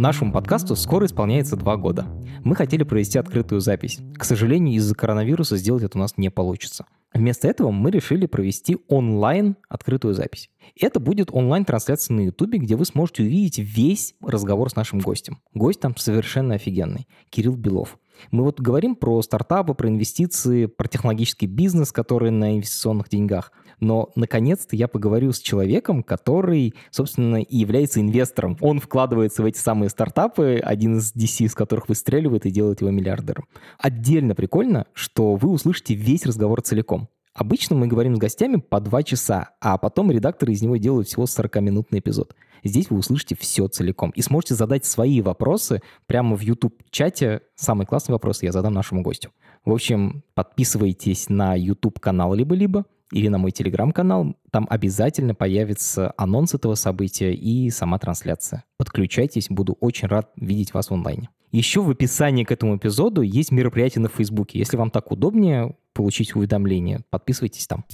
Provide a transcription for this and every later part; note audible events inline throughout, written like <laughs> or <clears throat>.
Нашему подкасту скоро исполняется два года. Мы хотели провести открытую запись. К сожалению, из-за коронавируса сделать это у нас не получится. Вместо этого мы решили провести онлайн открытую запись. Это будет онлайн-трансляция на YouTube, где вы сможете увидеть весь разговор с нашим гостем. Гость там совершенно офигенный. Кирилл Белов. Мы вот говорим про стартапы, про инвестиции, про технологический бизнес, который на инвестиционных деньгах. Но, наконец-то, я поговорю с человеком, который, собственно, и является инвестором. Он вкладывается в эти самые стартапы, один из DC, из которых выстреливает и делает его миллиардером. Отдельно прикольно, что вы услышите весь разговор целиком. Обычно мы говорим с гостями по два часа, а потом редакторы из него делают всего 40-минутный эпизод. Здесь вы услышите все целиком и сможете задать свои вопросы прямо в YouTube-чате. Самый классный вопрос я задам нашему гостю. В общем, подписывайтесь на YouTube-канал либо-либо или на мой Телеграм-канал. Там обязательно появится анонс этого события и сама трансляция. Подключайтесь, буду очень рад видеть вас в онлайне. Еще в описании к этому эпизоду есть мероприятие на Фейсбуке. Если вам так удобнее получить уведомления, подписывайтесь там.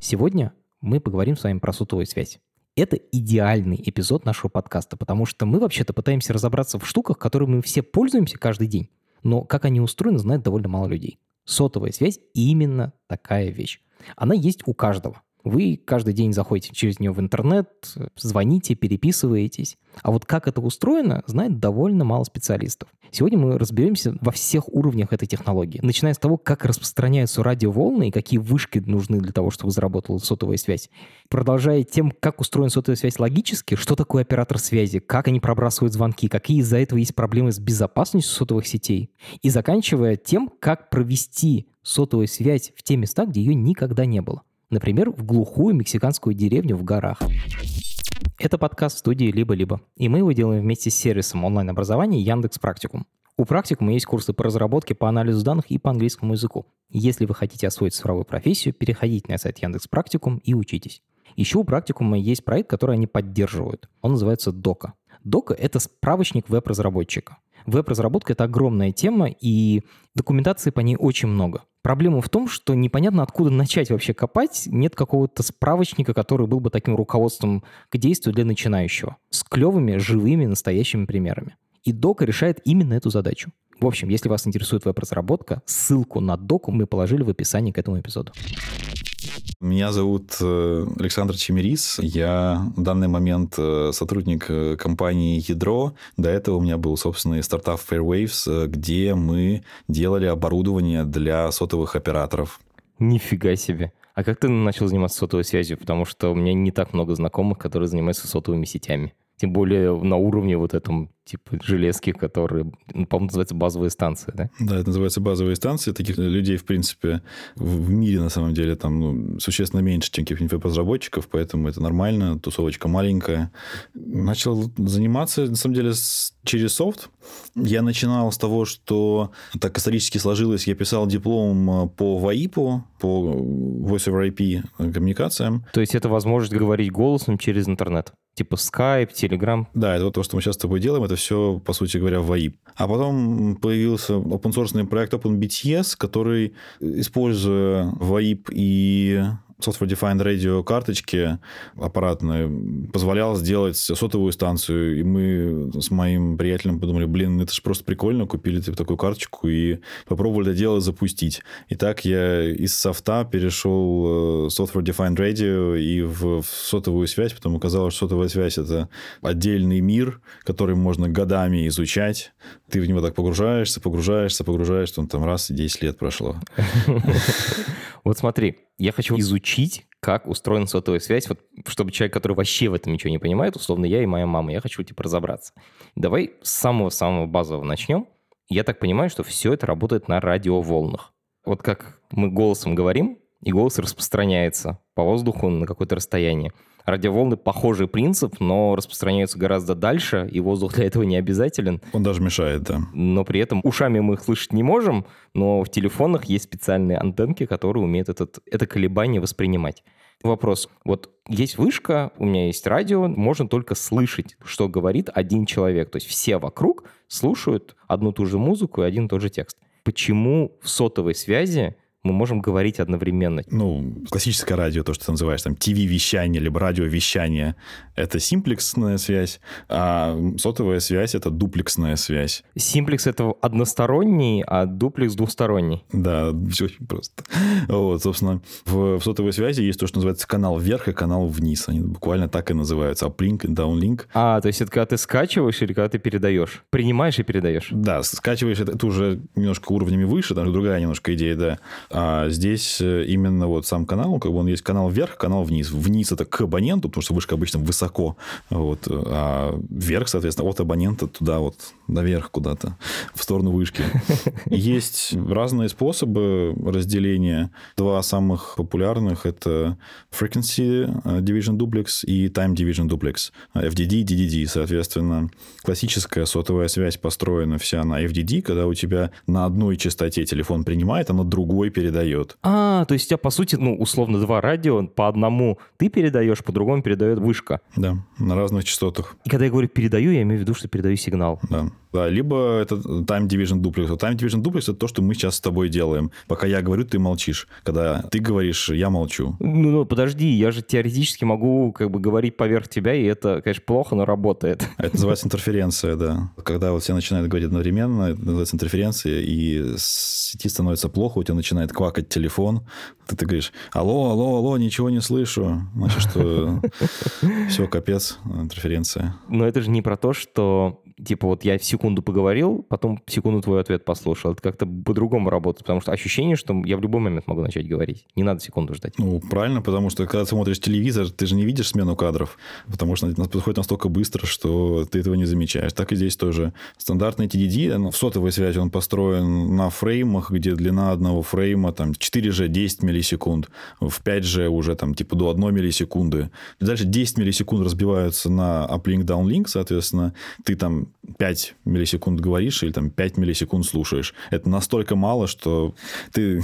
Сегодня мы поговорим с вами про сотовую связь. Это идеальный эпизод нашего подкаста, потому что мы вообще-то пытаемся разобраться в штуках, которыми мы все пользуемся каждый день. Но как они устроены, знает довольно мало людей. Сотовая связь именно такая вещь. Она есть у каждого. Вы каждый день заходите через нее в интернет, звоните, переписываетесь. А вот как это устроено, знает довольно мало специалистов. Сегодня мы разберемся во всех уровнях этой технологии, начиная с того, как распространяются радиоволны и какие вышки нужны для того, чтобы заработала сотовая связь, продолжая тем, как устроена сотовая связь логически, что такое оператор связи, как они пробрасывают звонки, какие из-за этого есть проблемы с безопасностью сотовых сетей, и заканчивая тем, как провести сотовую связь в те места, где ее никогда не было. Например, в глухую мексиканскую деревню в горах. Это подкаст студии «Либо-либо», и мы его делаем вместе с сервисом онлайн-образования Яндекс Практикум. У Практикума есть курсы по разработке, по анализу данных и по английскому языку. Если вы хотите освоить цифровую профессию, переходите на сайт Яндекс Практикум и учитесь. Еще у Практикума есть проект, который они поддерживают. Он называется Дока. Дока — это справочник веб-разработчика. Веб-разработка — это огромная тема, и документации по ней очень много. Проблема в том, что непонятно, откуда начать вообще копать. Нет какого-то справочника, который был бы таким руководством к действию для начинающего. С клевыми, живыми, настоящими примерами. И Дока решает именно эту задачу. В общем, если вас интересует веб-разработка, ссылку на доку мы положили в описании к этому эпизоду. Меня зовут э, Александр Чемерис. Я в данный момент э, сотрудник э, компании Ядро. До этого у меня был собственный стартап Fairwaves, где мы делали оборудование для сотовых операторов. Нифига себе. А как ты начал заниматься сотовой связью? Потому что у меня не так много знакомых, которые занимаются сотовыми сетями. Тем более на уровне вот этом типа железки, которые, ну, по-моему, называется базовые станции, да? Да, это называется базовые станции. Таких людей, в принципе, в мире, на самом деле, там ну, существенно меньше, чем каких-нибудь разработчиков, поэтому это нормально, тусовочка маленькая. Начал заниматься, на самом деле, с, через софт. Я начинал с того, что так исторически сложилось, я писал диплом по ВАИПу, по Voice over IP коммуникациям. То есть это возможность говорить голосом через интернет? Типа Skype, Telegram. Да, это вот то, что мы сейчас с тобой делаем, это все, по сути говоря, в VAIP. А потом появился open source проект OpenBTS, который, используя VAIP и Software Defined Radio карточки аппаратные позволял сделать сотовую станцию. И мы с моим приятелем подумали, блин, это же просто прикольно, купили типа, такую карточку и попробовали это дело запустить. И так я из софта перешел в э, Software Defined Radio и в, в сотовую связь, потому оказалось, что сотовая связь это отдельный мир, который можно годами изучать. Ты в него так погружаешься, погружаешься, погружаешься, он там раз и 10 лет прошло. <laughs> Вот смотри, я хочу изучить, как устроена сотовая связь, вот, чтобы человек, который вообще в этом ничего не понимает, условно я и моя мама, я хочу типа разобраться. Давай с самого-самого базового начнем. Я так понимаю, что все это работает на радиоволнах. Вот как мы голосом говорим, и голос распространяется по воздуху на какое-то расстояние. Радиоволны похожий принцип, но распространяются гораздо дальше, и воздух для этого не обязателен. Он даже мешает, да. Но при этом ушами мы их слышать не можем, но в телефонах есть специальные антенки, которые умеют этот, это колебание воспринимать. Вопрос. Вот есть вышка, у меня есть радио, можно только слышать, что говорит один человек. То есть все вокруг слушают одну ту же музыку и один и тот же текст. Почему в сотовой связи мы можем говорить одновременно. Ну, классическое радио, то, что ты называешь там ТВ-вещание, либо радиовещание, это симплексная связь, а сотовая связь — это дуплексная связь. Симплекс — это односторонний, а дуплекс — двухсторонний. Да, все очень просто. Вот, собственно, в, в сотовой связи есть то, что называется канал вверх и канал вниз. Они буквально так и называются. Uplink и downlink. А, то есть это когда ты скачиваешь или когда ты передаешь? Принимаешь и передаешь? Да, скачиваешь, это, это уже немножко уровнями выше, там другая немножко идея, да. А здесь э, именно вот сам канал, как бы он есть канал вверх, канал вниз. Вниз это к абоненту, потому что вышка обычно высоко, вот, а вверх, соответственно, от абонента туда вот наверх куда-то, в сторону вышки. <laughs> Есть разные способы разделения. Два самых популярных – это Frequency э, Division Duplex и Time Division Duplex. FDD, DDD, соответственно. Классическая сотовая связь построена вся на FDD, когда у тебя на одной частоте телефон принимает, а на другой передает передает. А, то есть у тебя, по сути, ну, условно, два радио, по одному ты передаешь, по другому передает вышка. Да, на разных частотах. И когда я говорю передаю, я имею в виду, что передаю сигнал. Да. Да, либо это time division duplex. Time division duplex это то, что мы сейчас с тобой делаем. Пока я говорю, ты молчишь. Когда ты говоришь, я молчу. Ну, ну подожди, я же теоретически могу как бы говорить поверх тебя, и это, конечно, плохо, но работает. Это называется интерференция, да. Когда вот все начинают говорить одновременно, это называется интерференция, и сети становится плохо, у тебя начинает квакать телефон, ты, ты говоришь, алло, алло, алло, ничего не слышу. Значит, что <laughs> все, капец, интерференция. Но это же не про то, что типа вот я секунду поговорил, потом секунду твой ответ послушал. Это как-то по-другому работает, потому что ощущение, что я в любой момент могу начать говорить. Не надо секунду ждать. Ну, правильно, потому что когда ты смотришь телевизор, ты же не видишь смену кадров, потому что это происходит настолько быстро, что ты этого не замечаешь. Так и здесь тоже. Стандартный TDD, в сотовой связи он построен на фреймах, где длина одного фрейма там 4G 10 миллисекунд, в 5G уже там типа до 1 миллисекунды. Дальше 10 миллисекунд разбиваются на uplink-downlink, соответственно, ты там 5 миллисекунд говоришь или там 5 миллисекунд слушаешь. Это настолько мало, что ты...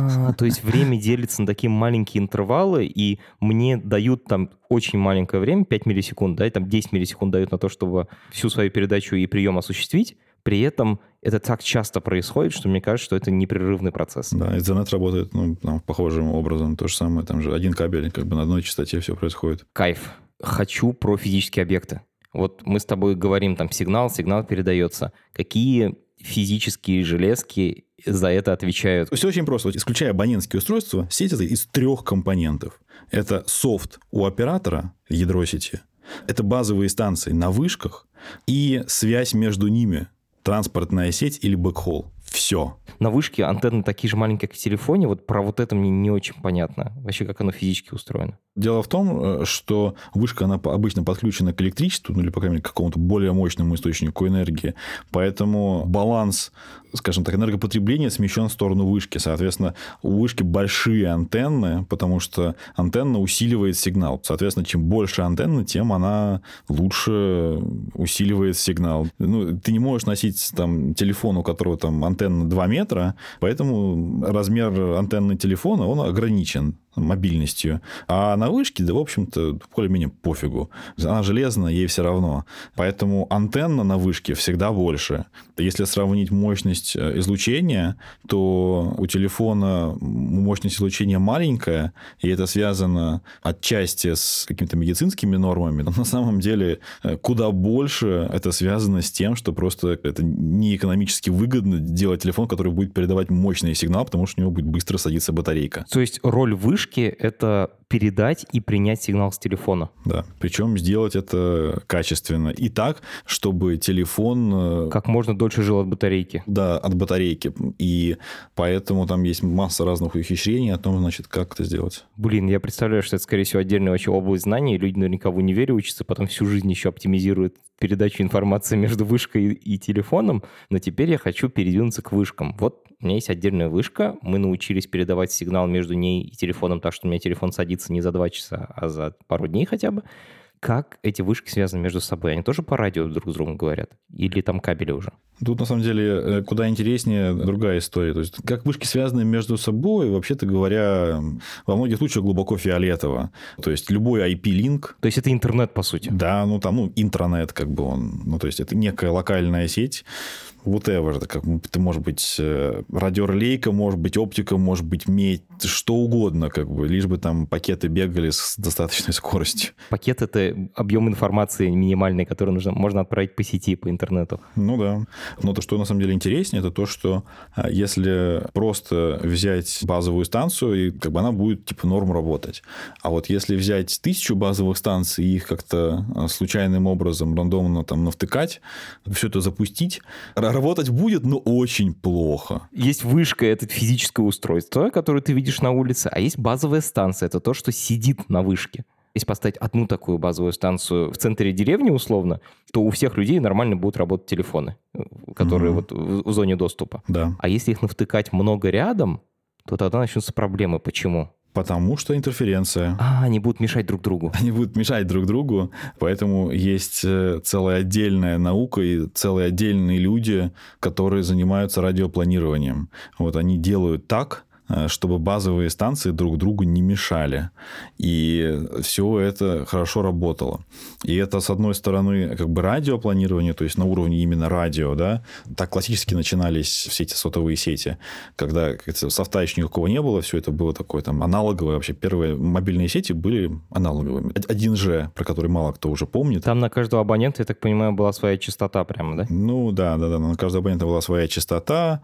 А, то есть <laughs> время делится на такие маленькие интервалы, и мне дают там очень маленькое время, 5 миллисекунд, да, и там 10 миллисекунд дают на то, чтобы всю свою передачу и прием осуществить. При этом это так часто происходит, что мне кажется, что это непрерывный процесс. Да, Ethernet работает ну, там, похожим образом. То же самое, там же один кабель, как бы на одной частоте все происходит. Кайф. Хочу про физические объекты. Вот мы с тобой говорим, там сигнал, сигнал передается. Какие физические железки за это отвечают? Все очень просто. Вот, исключая абонентские устройства, сеть это из трех компонентов. Это софт у оператора, ядро сети. Это базовые станции на вышках и связь между ними, транспортная сеть или бэкхолл. Все. На вышке антенны такие же маленькие, как в телефоне. Вот про вот это мне не очень понятно. Вообще, как оно физически устроено. Дело в том, э, что вышка, она обычно подключена к электричеству, ну или, по крайней мере, к какому-то более мощному источнику энергии. Поэтому баланс, скажем так, энергопотребления смещен в сторону вышки. Соответственно, у вышки большие антенны, потому что антенна усиливает сигнал. Соответственно, чем больше антенны, тем она лучше усиливает сигнал. Ну, ты не можешь носить там телефон, у которого там антенна 2 метра, поэтому размер антенны телефона, он ограничен мобильностью. А на вышке, да, в общем-то, более-менее пофигу. Она железная, ей все равно. Поэтому антенна на вышке всегда больше. Если сравнить мощность э, излучения, то у телефона мощность излучения маленькая, и это связано отчасти с какими-то медицинскими нормами, но на самом деле э, куда больше это связано с тем, что просто это не экономически выгодно делать телефон, который будет передавать мощный сигнал, потому что у него будет быстро садиться батарейка. То есть роль вышки вышки — это передать и принять сигнал с телефона. Да, причем сделать это качественно. И так, чтобы телефон... Э, как можно дольше жил от батарейки. Да, от батарейки. И поэтому там есть масса разных ухищрений о том, значит, как это сделать. Блин, я представляю, что это, скорее всего, отдельная вообще область знаний. Люди наверняка в универе учатся, потом всю жизнь еще оптимизируют передачу информации <laughs> между вышкой и телефоном. Но теперь я хочу передвинуться к вышкам. Вот у меня есть отдельная вышка, мы научились передавать сигнал между ней и телефоном так, что у меня телефон садится не за два часа, а за пару дней хотя бы. Как эти вышки связаны между собой? Они тоже по радио друг с другом говорят? Или там кабели уже? Тут, на самом деле, э, куда интереснее другая история. То есть, как вышки связаны между собой, вообще-то говоря, во многих случаях глубоко фиолетово. То есть, любой IP-линк... То есть, это интернет, по сути? Да, ну, там, ну, интранет, как бы он... Ну, то есть, это некая локальная сеть, whatever, это как это может быть э, радиорелейка, может быть оптика, может быть медь, что угодно, как бы, лишь бы там пакеты бегали с достаточной скоростью. Пакет — это объем информации минимальный, который нужно, можно отправить по сети, по интернету. Ну да. Но то, что на самом деле интереснее, это то, что а, если просто взять базовую станцию, и как бы она будет типа норм работать. А вот если взять тысячу базовых станций и их как-то а, случайным образом рандомно там навтыкать, все это запустить, работать будет, но очень плохо. Есть вышка, это физическое устройство, которое ты видишь на улице, а есть базовая станция, это то, что сидит на вышке. Если поставить одну такую базовую станцию в центре деревни, условно, то у всех людей нормально будут работать телефоны, которые mm-hmm. вот в, в зоне доступа. Да. А если их навтыкать много рядом, то тогда начнутся проблемы. Почему? Потому что интерференция. А, они будут мешать друг другу. <laughs> Они будут мешать друг другу, поэтому есть э, целая отдельная наука и целые отдельные люди, которые занимаются радиопланированием. Вот они делают так, чтобы базовые станции друг другу не мешали. И все это хорошо работало. И это, с одной стороны, как бы радиопланирование, то есть на уровне именно радио, да, так классически начинались все эти сотовые сети, когда софта еще никакого не было, все это было такое там аналоговое. Вообще первые мобильные сети были аналоговыми. 1G, про который мало кто уже помнит. Там на каждого абонента, я так понимаю, была своя частота прямо, да? Ну, да, да, да. На каждого абонента была своя частота.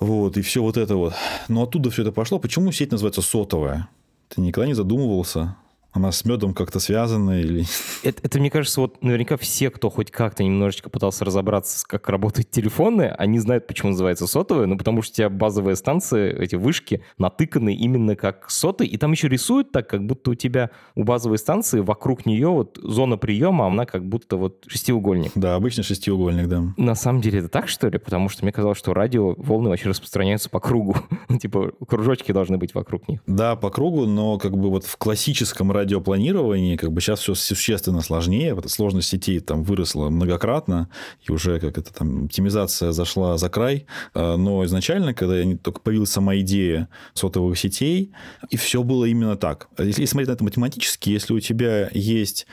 Вот, и все вот это вот. Но оттуда все это пошло. Почему сеть называется сотовая? Ты никогда не задумывался? Она с медом как-то связана или... <laughs> Это, это, мне кажется, вот наверняка все, кто хоть как-то немножечко пытался разобраться, как работают телефоны, они знают, почему называется сотовая, ну, потому что у тебя базовые станции, эти вышки, натыканы именно как соты, и там еще рисуют так, как будто у тебя у базовой станции вокруг нее вот зона приема, она как будто вот шестиугольник. Да, обычно шестиугольник, да. На самом деле это так, что ли? Потому что мне казалось, что радио волны вообще распространяются по кругу. <laughs> Типа кружочки должны быть вокруг них. Да, по кругу, но как бы вот в классическом радио радиопланировании как бы сейчас все существенно сложнее, сложность сетей там выросла многократно, и уже как это там оптимизация зашла за край, а, но изначально, когда только появилась сама идея сотовых сетей, и все было именно так. Если смотреть на это математически, если у тебя есть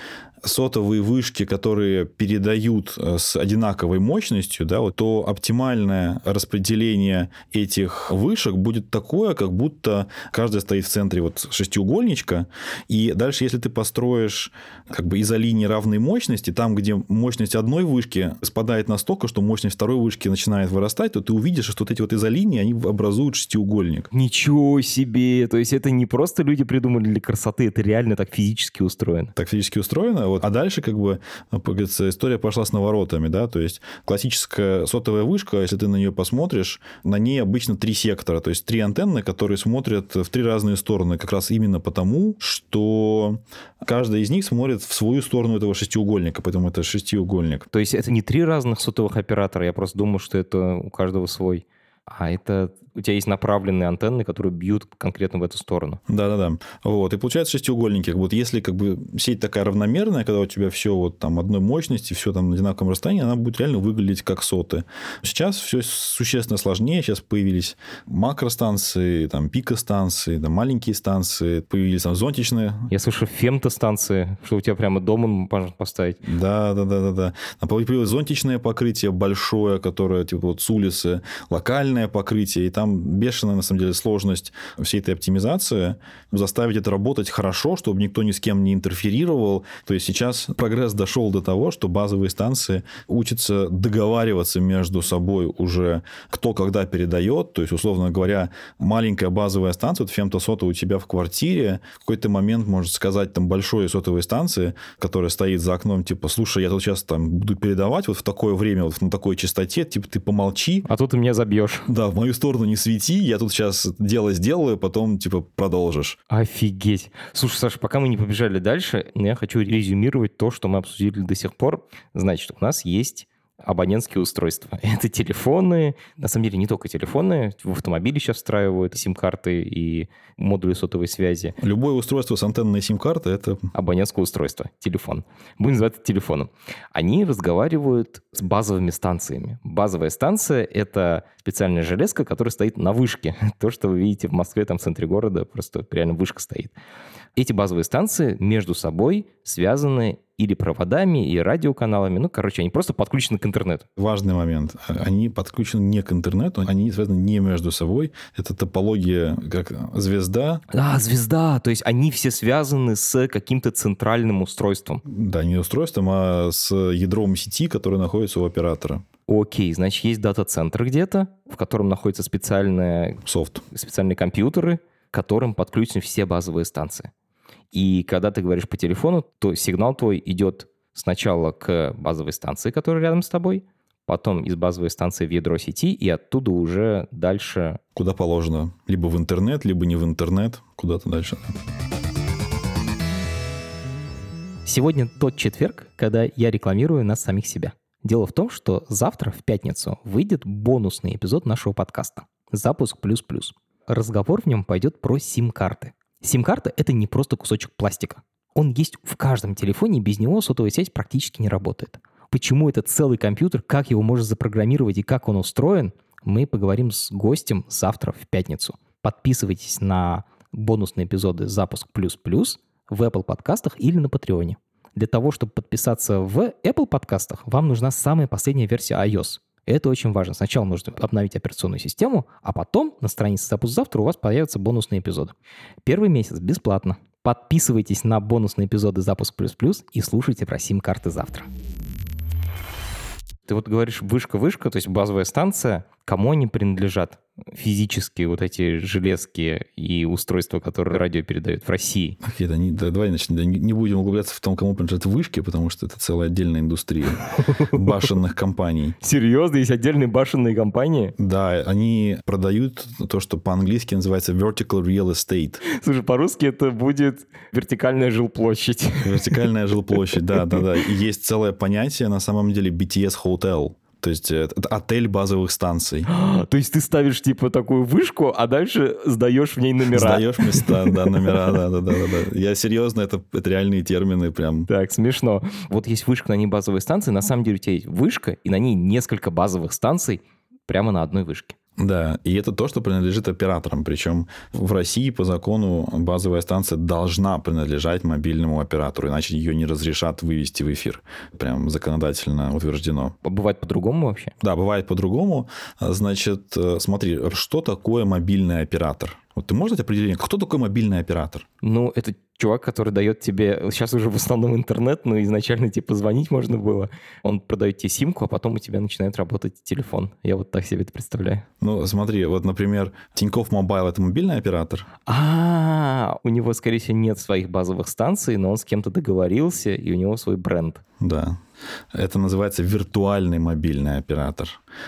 сотовые вышки, которые передают э, с одинаковой мощностью, да, вот, то оптимальное распределение этих вышек будет такое, как будто каждая стоит в центре вот шестиугольничка, и дальше, если ты построишь как бы изолинии равной мощности, там, где мощность одной вышки спадает настолько, что мощность второй вышки начинает вырастать, то ты увидишь, что вот эти вот изолинии, они образуют шестиугольник. Ничего себе! То есть это не просто люди придумали для красоты, это реально так физически устроено. Так физически устроено. Вот. А дальше как бы история пошла с наворотами, да, то есть классическая сотовая вышка, если ты на нее посмотришь, на ней обычно три сектора, то есть три антенны, которые смотрят в три разные стороны, как раз именно потому, что каждая из них смотрит в свою сторону этого шестиугольника, поэтому это шестиугольник. То есть это не три разных сотовых оператора, я просто думаю, что это у каждого свой а это у тебя есть направленные антенны, которые бьют конкретно в эту сторону. Да-да-да. Вот. И получается шестиугольники. Вот если как бы сеть такая равномерная, когда у тебя все вот там одной мощности, все там на одинаковом расстоянии, она будет реально выглядеть как соты. Сейчас все существенно сложнее. Сейчас появились макростанции, там пикостанции, там маленькие станции, появились там зонтичные. Я слышу фемтостанции, что у тебя прямо дома можно поставить. Да-да-да-да-да. Появилось зонтичное покрытие большое, которое типа вот с улицы, локальное покрытие, и там там бешеная, на самом деле, сложность всей этой оптимизации. Заставить это работать хорошо, чтобы никто ни с кем не интерферировал. То есть сейчас прогресс дошел до того, что базовые станции учатся договариваться между собой уже, кто когда передает. То есть, условно говоря, маленькая базовая станция, вот фемтосота у тебя в квартире, в какой-то момент может сказать там большой сотовой станции, которая стоит за окном, типа, слушай, я тут сейчас там буду передавать вот в такое время, вот на такой частоте, типа, ты помолчи. А тут ты меня забьешь. Да, в мою сторону не свети, я тут сейчас дело сделаю, потом, типа, продолжишь. Офигеть. Слушай, Саша, пока мы не побежали дальше, я хочу резюмировать то, что мы обсудили до сих пор. Значит, у нас есть абонентские устройства. <laughs> Это телефоны, на самом деле не только телефоны, в автомобиле сейчас встраивают сим-карты и модули сотовой связи. Любое устройство с антенной сим-карты — это... Абонентское устройство, телефон. Будем называть это телефоном. Они разговаривают с базовыми станциями. Базовая станция — это специальная железка, которая стоит на вышке. <laughs> То, что вы видите в Москве, там в центре города, просто реально вышка стоит. Эти базовые станции между собой связаны или проводами, и радиоканалами. Ну, короче, они просто подключены к интернету. Важный момент. Они подключены не к интернету, они связаны не между собой. Это топология как звезда. А, звезда. То есть они все связаны с каким-то центральным устройством. Да, не устройством, а с ядром сети, которое находится у оператора. Окей, значит, есть дата-центр где-то, в котором находятся специальные... Софт. Специальные компьютеры, к которым подключены все базовые станции. И когда ты говоришь по телефону, то сигнал твой идет сначала к базовой станции, которая рядом с тобой, потом из базовой станции в ядро сети, и оттуда уже дальше... Куда положено. Либо в интернет, либо не в интернет, куда-то дальше. Сегодня тот четверг, когда я рекламирую нас самих себя. Дело в том, что завтра, в пятницу, выйдет бонусный эпизод нашего подкаста «Запуск плюс-плюс». Разговор в нем пойдет про сим-карты. Сим-карта — это не просто кусочек пластика. Он есть в каждом телефоне, и без него сотовая связь практически не работает. Почему это целый компьютер, как его можно запрограммировать и как он устроен, мы поговорим с гостем завтра в пятницу. Подписывайтесь на бонусные эпизоды «Запуск плюс-плюс» в Apple подкастах или на Патреоне. Для того, чтобы подписаться в Apple подкастах, вам нужна самая последняя версия iOS — это очень важно. Сначала нужно обновить операционную систему, а потом на странице «Запуск завтра» у вас появятся бонусные эпизоды. Первый месяц бесплатно. Подписывайтесь на бонусные эпизоды «Запуск плюс плюс» и слушайте про сим-карты завтра. Ты вот говоришь вышка-вышка, то есть базовая станция. Кому они принадлежат? физические вот эти железки и устройства, которые радио передают в России. Окей, да, не, да, давай начнем. Да, не, не будем углубляться в том, кому принадлежат вышки, потому что это целая отдельная индустрия <laughs> башенных компаний. Серьезно? Есть отдельные башенные компании? Да, они продают то, что по-английски называется vertical real estate. Слушай, по-русски это будет вертикальная жилплощадь. Вертикальная жилплощадь, да, да, да. Есть целое понятие, на самом деле, BTS Hotel. То есть э, это отель базовых станций. <gasps> То есть ты ставишь типа такую вышку, а дальше сдаешь в ней номера. Сдаешь места, <laughs> да, номера, да, да, да, да. Я серьезно, это, это реальные термины прям. Так, смешно. Вот есть вышка, на ней базовые станции, на самом деле у тебя есть вышка, и на ней несколько базовых станций прямо на одной вышке. Да, и это то, что принадлежит операторам. Причем в России по закону базовая станция должна принадлежать мобильному оператору, иначе ее не разрешат вывести в эфир. Прям законодательно утверждено. Бывает по-другому вообще? Да, бывает по-другому. Значит, э, смотри, что такое мобильный оператор? Вот ты можешь дать определение, кто такой мобильный оператор? Ну, это чувак, который дает тебе, сейчас уже в основном интернет, но изначально тебе позвонить можно было. Он продает тебе симку, а потом у тебя начинает работать телефон. Я вот так себе это представляю. Ну, смотри, вот, например, Тинькофф Мобайл — это мобильный оператор? А, у него, скорее всего, нет своих базовых станций, но он с кем-то договорился, и у него свой бренд. Да. Это называется виртуальный мобильный оператор,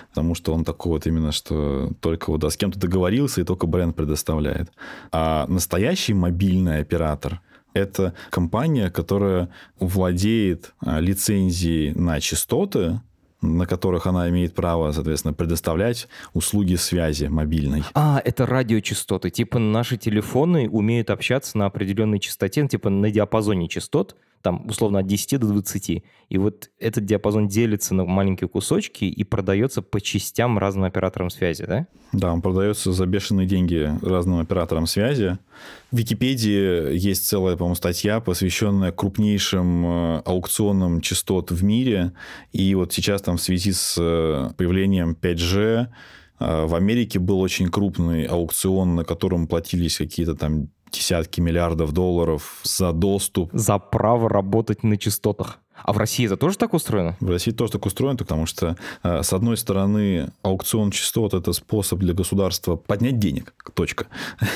потому что он такой вот именно, что только вот да, с кем-то договорился и только бренд предоставляет. А настоящий мобильный оператор – это компания, которая владеет а, лицензией на частоты, на которых она имеет право, соответственно, предоставлять услуги связи мобильной. А, это радиочастоты. Типа наши телефоны умеют общаться на определенной частоте, типа на диапазоне частот, там, условно, от 10 до 20. И вот этот диапазон делится на маленькие кусочки и продается по частям разным операторам связи, да? Да, он продается за бешеные деньги разным операторам связи. В Википедии есть целая, по-моему, статья, посвященная крупнейшим э, аукционам частот в мире. И вот сейчас там в связи с э, появлением 5G э, в Америке был очень крупный аукцион, на котором платились какие-то там десятки миллиардов долларов за доступ. За право работать на частотах. А в России это тоже так устроено? В России тоже так устроено, потому что, э, с одной стороны, аукцион частот – это способ для государства поднять денег, точка.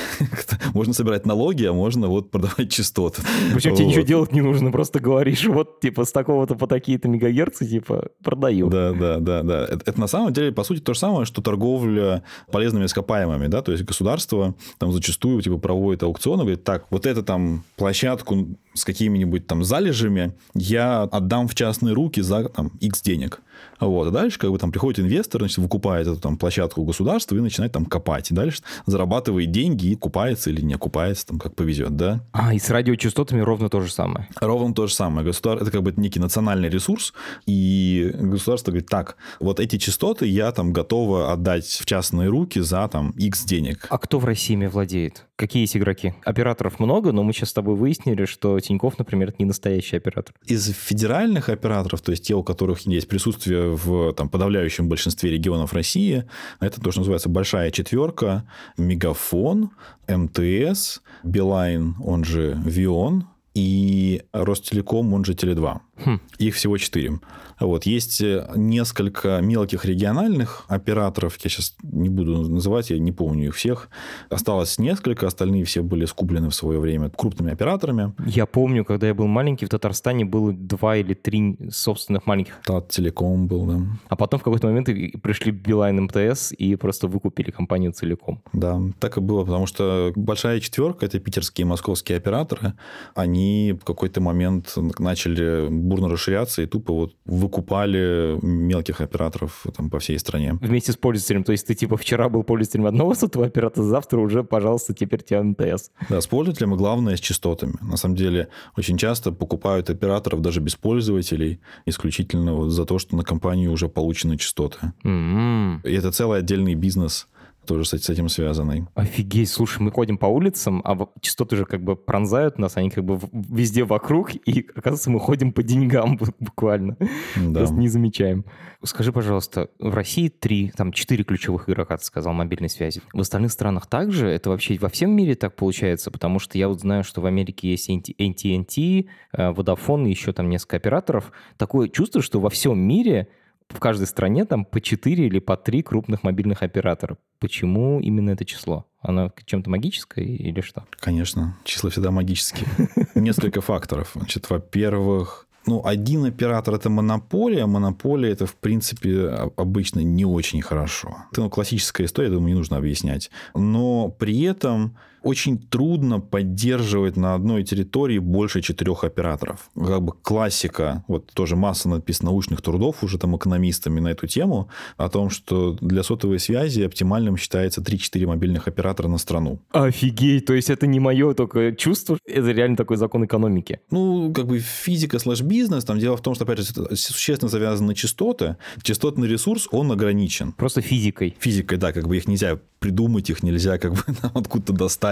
<laughs> Можно собирать налоги, а можно вот продавать частоты. Причем тебе ничего делать не нужно, просто говоришь, вот, типа, с такого-то по такие-то мегагерцы, типа, продаю. Да, да, да, да. Это, это на самом деле, по сути, то же самое, что торговля полезными ископаемыми, да, то есть государство там зачастую, типа, проводит аукционы, говорит, так, вот это там площадку с какими-нибудь там залежами я отдам в частные руки за там, X денег. Вот. А дальше как бы там приходит инвестор, значит, выкупает эту там площадку государства и начинает там копать. И дальше зарабатывает деньги и купается или не окупается, там как повезет, да. А, и с радиочастотами ровно то же самое. Ровно то же самое. Государ... Это как бы некий национальный ресурс, и государство говорит, так, вот эти частоты я там готова отдать в частные руки за там X денег. А кто в России ими владеет? Какие есть игроки? Операторов много, но мы сейчас с тобой выяснили, что Тиньков, например, это не настоящий оператор. Из федеральных операторов, то есть те, у которых есть присутствие в там, подавляющем большинстве регионов России, это тоже называется большая четверка, Мегафон, МТС, Билайн, он же Вион, и Ростелеком, он же Теле2. Хм. Их всего четыре. Вот. Есть э, несколько мелких региональных операторов, я сейчас не буду называть, я не помню их всех. Осталось несколько, остальные все были скуплены в свое время крупными операторами. Я помню, когда я был маленький, в Татарстане было два или три собственных маленьких. Тат Телеком был, да. А потом в какой-то момент пришли Билайн МТС и просто выкупили компанию целиком. Да, так и было, потому что большая четверка, это питерские и московские операторы, они в какой-то момент начали бурно расширяться и тупо вот выкупали мелких операторов там, по всей стране. Вместе с пользователем. То есть ты типа вчера был пользователем одного сотового оператора, завтра уже, пожалуйста, теперь тебе МТС. Да, с пользователем и главное с частотами. На самом деле очень часто покупают операторов даже без пользователей, исключительно вот за то, что на компании уже получены частоты. Mm-hmm. И это целый отдельный бизнес тоже с этим связанный. Офигеть, слушай, мы ходим по улицам, а частоты же как бы пронзают нас, они как бы везде вокруг, и, оказывается, мы ходим по деньгам буквально. Да. Просто не замечаем. Скажи, пожалуйста, в России три, там четыре ключевых игрока, ты сказал, мобильной связи. В остальных странах также? Это вообще во всем мире так получается? Потому что я вот знаю, что в Америке есть AT&T, э, Vodafone и еще там несколько операторов. Такое чувство, что во всем мире в каждой стране там по 4 или по 3 крупных мобильных оператора. Почему именно это число? Оно чем-то магическое или что? Конечно, числа всегда магические. <laughs> Несколько факторов. Значит, во-первых, ну, один оператор это монополия. Монополия это, в принципе, обычно не очень хорошо. Это ну, классическая история, думаю, не нужно объяснять. Но при этом очень трудно поддерживать на одной территории больше четырех операторов. Как бы классика, вот тоже масса написано научных трудов уже там экономистами на эту тему, о том, что для сотовой связи оптимальным считается 3-4 мобильных оператора на страну. Офигеть, то есть это не мое только чувство, это реально такой закон экономики. Ну, как бы физика слэш бизнес, там дело в том, что, опять же, существенно завязаны частоты. Частотный ресурс, он ограничен. Просто физикой. Физикой, да, как бы их нельзя придумать, их нельзя как бы <laughs> откуда-то достать.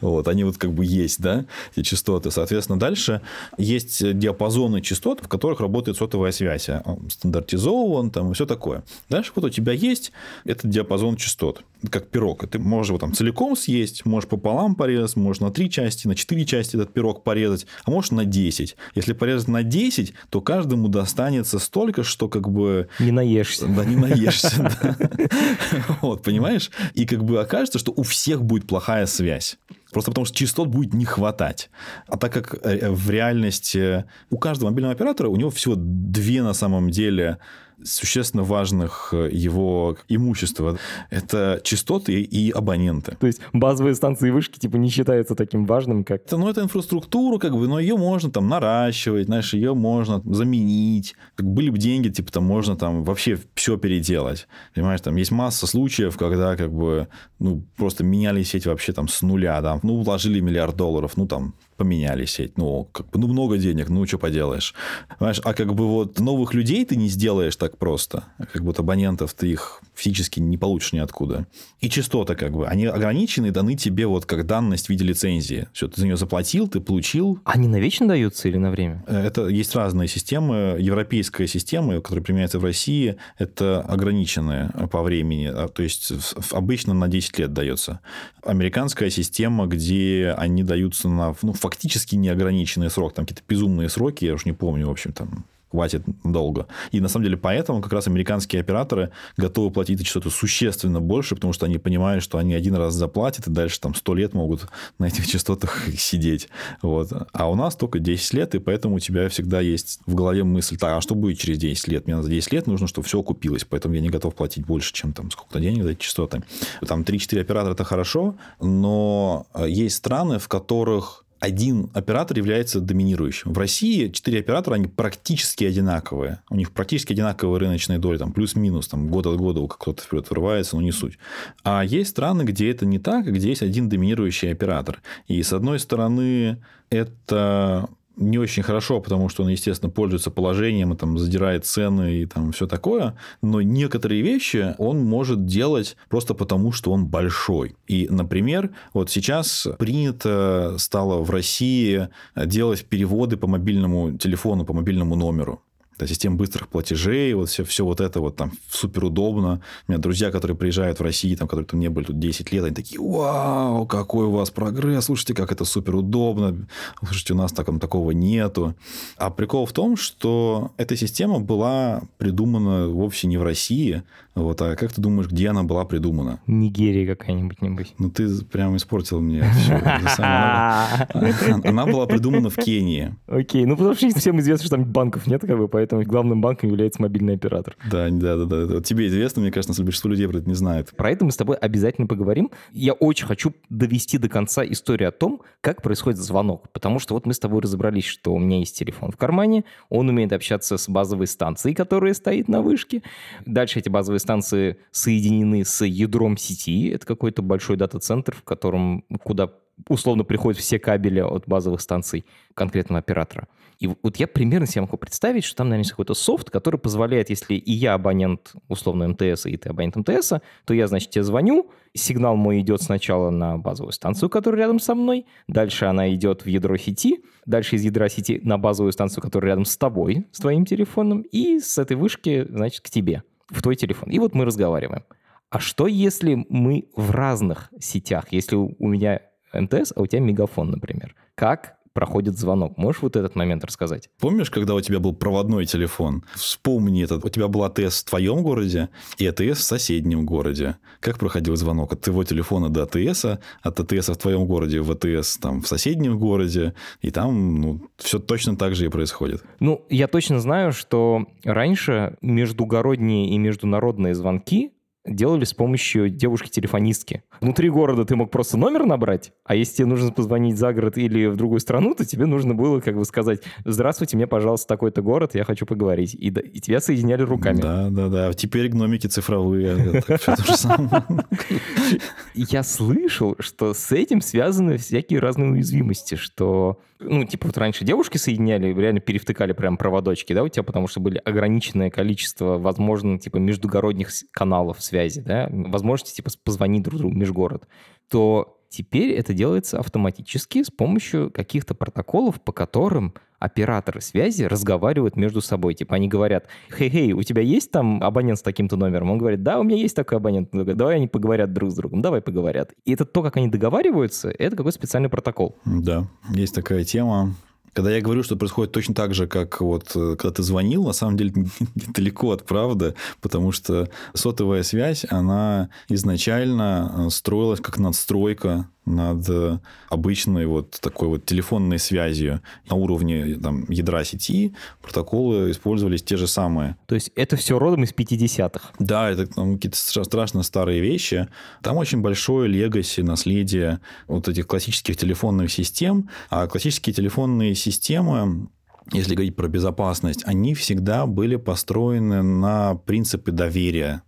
Вот, они вот как бы есть, да, эти частоты. Соответственно, дальше есть диапазоны частот, в которых работает сотовая связь. Он стандартизован, там, и все такое. Дальше вот у тебя есть этот диапазон частот, как пирог. И ты можешь его там целиком съесть, можешь пополам порезать, можешь на три части, на четыре части этот пирог порезать, а можешь на 10. Если порезать на 10, то каждому достанется столько, что как бы... Не наешься. Да, не наешься. <laughs> Вот, понимаешь? И как бы окажется, что у всех будет плохая связь. Просто потому что частот будет не хватать. А так как э, в реальности у каждого мобильного оператора у него всего две на самом деле существенно важных э, его имущества. Это частоты и абоненты. То есть базовые станции и вышки типа не считаются таким важным, как... Это, ну, это инфраструктура, как бы, но ее можно там наращивать, знаешь, ее можно заменить. Как были бы деньги, типа там можно там вообще все переделать. Понимаешь, там есть масса случаев, когда как бы, ну, просто меняли сеть вообще там с нуля, да, ну, вложили миллиард долларов, ну, там, поменяли сеть. Ну, как бы, ну, много денег, ну, что поделаешь. Понимаешь, а как бы вот новых людей ты не сделаешь так просто. Как будто абонентов ты их физически не получишь ниоткуда. И частоты как бы, они ограничены, даны тебе вот как данность в виде лицензии. Все, ты за нее заплатил, ты получил. Они навечно даются или на время? Э, это есть разные системы. Европейская система, которая применяется в России, это ограниченная по времени. А, то есть, обычно на 10 лет дается. Американская система, где они даются на ну, фактически неограниченный срок, там какие-то безумные сроки, я уж не помню, в общем, там хватит долго. И на самом деле поэтому как раз американские операторы готовы платить что-то существенно больше, потому что они понимают, что они один раз заплатят, и дальше там 100 лет могут на этих частотах <laughs> сидеть. Вот. А у нас только 10 лет, и поэтому у тебя всегда есть в голове мысль, так, а что будет через 10 лет? Мне за 10 лет нужно, чтобы все окупилось, поэтому я не готов платить больше, чем там сколько-то денег за эти частоты. Там 3-4 оператора – это хорошо, но есть страны, в которых один оператор является доминирующим. В России четыре оператора, они практически одинаковые. У них практически одинаковые рыночные доли, там плюс-минус, там год от года кто-то вперед вырывается, но не суть. А есть страны, где это не так, где есть один доминирующий оператор. И с одной стороны, это не очень хорошо, потому что он, естественно, пользуется положением и там задирает цены и там все такое, но некоторые вещи он может делать просто потому, что он большой. И, например, вот сейчас принято стало в России делать переводы по мобильному телефону, по мобильному номеру да, систем быстрых платежей, вот все, все вот это вот там супер удобно. У меня друзья, которые приезжают в Россию, там, которые там не были тут 10 лет, они такие, вау, какой у вас прогресс, слушайте, как это супер удобно, слушайте, у нас так, такого нету. А прикол в том, что эта система была придумана вовсе не в России, вот, а как ты думаешь, где она была придумана? Нигерия какая-нибудь нибудь. Ну, ты прям испортил мне все. <laughs> Она была придумана в Кении. Окей, ну потому что всем известно, что там банков нет, как бы, поэтому главным банком является мобильный оператор. Да, да, да, да. Тебе известно, мне кажется, большинство людей про это не знает. Про это мы с тобой обязательно поговорим. Я очень хочу довести до конца историю о том, как происходит звонок. Потому что вот мы с тобой разобрались, что у меня есть телефон в кармане, он умеет общаться с базовой станцией, которая стоит на вышке. Дальше эти базовые станции соединены с ядром сети. Это какой-то большой дата-центр, в котором, куда условно приходят все кабели от базовых станций конкретного оператора. И вот я примерно себе могу представить, что там, наверное, какой-то софт, который позволяет, если и я абонент условно МТС, и ты абонент МТС, то я, значит, тебе звоню, сигнал мой идет сначала на базовую станцию, которая рядом со мной, дальше она идет в ядро сети, дальше из ядра сети на базовую станцию, которая рядом с тобой, с твоим телефоном, и с этой вышки, значит, к тебе в твой телефон. И вот мы разговариваем. А что, если мы в разных сетях? Если у меня МТС, а у тебя мегафон, например. Как проходит звонок. Можешь вот этот момент рассказать? Помнишь, когда у тебя был проводной телефон? Вспомни этот. У тебя был АТС в твоем городе и АТС в соседнем городе. Как проходил звонок от твоего телефона до АТС, от АТС в твоем городе в АТС там, в соседнем городе, и там ну, все точно так же и происходит. Ну, я точно знаю, что раньше междугородние и международные звонки делали с помощью девушки-телефонистки. Внутри города ты мог просто номер набрать, а если тебе нужно позвонить за город или в другую страну, то тебе нужно было как бы сказать, здравствуйте, мне, пожалуйста, такой-то город, я хочу поговорить. И, и тебя соединяли руками. Да, да, да. Теперь гномики цифровые. <laughs> Я слышал, что с этим связаны всякие разные уязвимости, что, ну, типа вот раньше девушки соединяли, реально перевтыкали прям проводочки, да, у тебя, потому что были ограниченное количество, возможно, типа междугородних каналов связи, да, возможности, типа, позвонить друг другу межгород, то теперь это делается автоматически с помощью каких-то протоколов, по которым операторы связи разговаривают между собой. Типа они говорят, хей-хей, у тебя есть там абонент с таким-то номером? Он говорит, да, у меня есть такой абонент. Давай они поговорят друг с другом, давай поговорят. И это то, как они договариваются, это какой-то специальный протокол. Да, есть такая тема. Когда я говорю, что происходит точно так же, как вот э, когда ты звонил, на самом деле <laughs> далеко от правды, потому что сотовая связь, она изначально э, строилась как надстройка над э, обычной вот такой вот телефонной связью на уровне там, ядра сети протоколы использовались те же самые. То есть это все родом из 50-х? Да, это какие-то страшно старые вещи. Там очень большое легаси, наследие вот этих классических телефонных систем. А классические телефонные системы если говорить про безопасность, они всегда были построены на принципе доверия,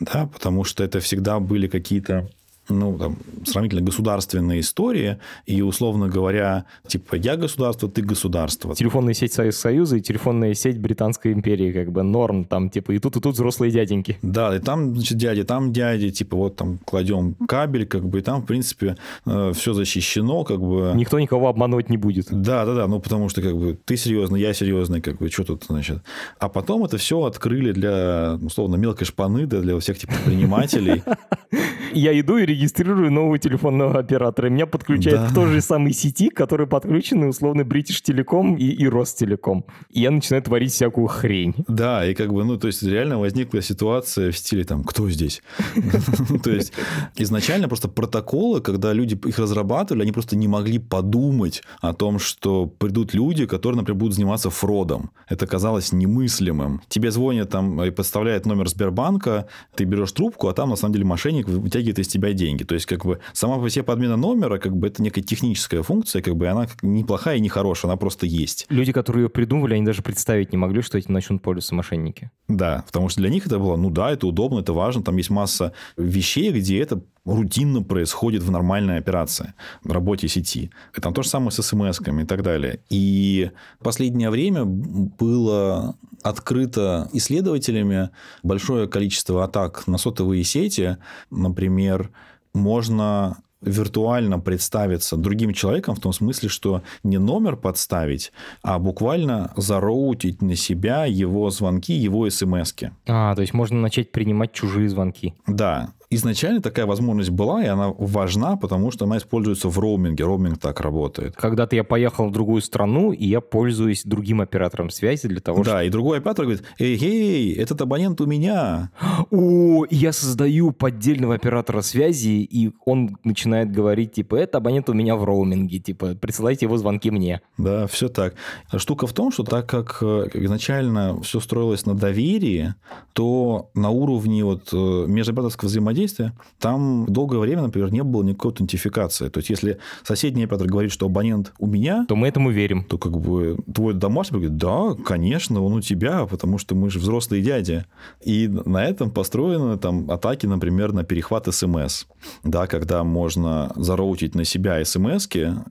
да, потому что это всегда были какие-то ну, там, сравнительно государственные истории, и, условно говоря, типа, я государство, ты государство. Телефонная сеть Союз Союза и телефонная сеть Британской империи, как бы, норм, там, типа, и тут, и тут взрослые дяденьки. Да, и там, значит, дяди, там дяди, типа, вот там кладем кабель, как бы, и там, в принципе, э, все защищено, как бы. Никто никого обманывать не будет. Да, да, да, ну, потому что, как бы, ты серьезный, я серьезный, как бы, что тут, значит. А потом это все открыли для, условно, мелкой шпаны, да, для всех, типа, предпринимателей. <laughs> Я иду и регистрирую нового телефонного оператора. Меня подключают да. к той же самой сети, к которой подключены условно British Telecom и, и Ростелеком. И я начинаю творить всякую хрень. Да, и как бы, ну, то есть реально возникла ситуация в стиле там, кто здесь? <laughs> То есть изначально просто протоколы, когда люди их разрабатывали, они просто не могли подумать о том, что придут люди, которые, например, будут заниматься фродом. Это казалось немыслимым. Тебе звонят там и подставляют номер Сбербанка, ты берешь трубку, а там на самом деле мошенник вытягивает вытягивает из тебя деньги. То есть, как бы, сама по себе подмена номера, как бы, это некая техническая функция, как бы, она неплохая и не хорошая, она просто есть. Люди, которые ее придумывали, они даже представить не могли, что этим начнут пользоваться мошенники. Да, потому что для них это было, ну да, это удобно, это важно, там есть масса вещей, где это рутинно происходит в нормальной операции, в работе сети. И там то же самое с смс-ками и так далее. И в последнее время было открыто исследователями большое количество атак на сотовые сети. Например, можно виртуально представиться другим человеком в том смысле, что не номер подставить, а буквально зароутить на себя его звонки, его смс -ки. А, то есть можно начать принимать чужие звонки. Да изначально такая возможность была, и она важна, потому что она используется в роуминге. Роуминг так работает. Когда-то я поехал в другую страну, и я пользуюсь другим оператором связи для того, да, чтобы... и другой оператор говорит, эй, эй, этот абонент у меня. <gasps> О, я создаю поддельного оператора связи, и он начинает говорить, типа, это абонент у меня в роуминге, типа, присылайте его звонки мне. Да, все так. Штука в том, что так как э, изначально все строилось на доверии, то на уровне вот э, межоператорского взаимодействия взаимодействия, там долгое время, например, не было никакой аутентификации. То есть, если соседний оператор говорит, что абонент у меня, то мы этому верим. То как бы твой домашний говорит, да, конечно, он у тебя, потому что мы же взрослые дяди. И на этом построены там атаки, например, на перехват СМС. Да, когда можно зароутить на себя смс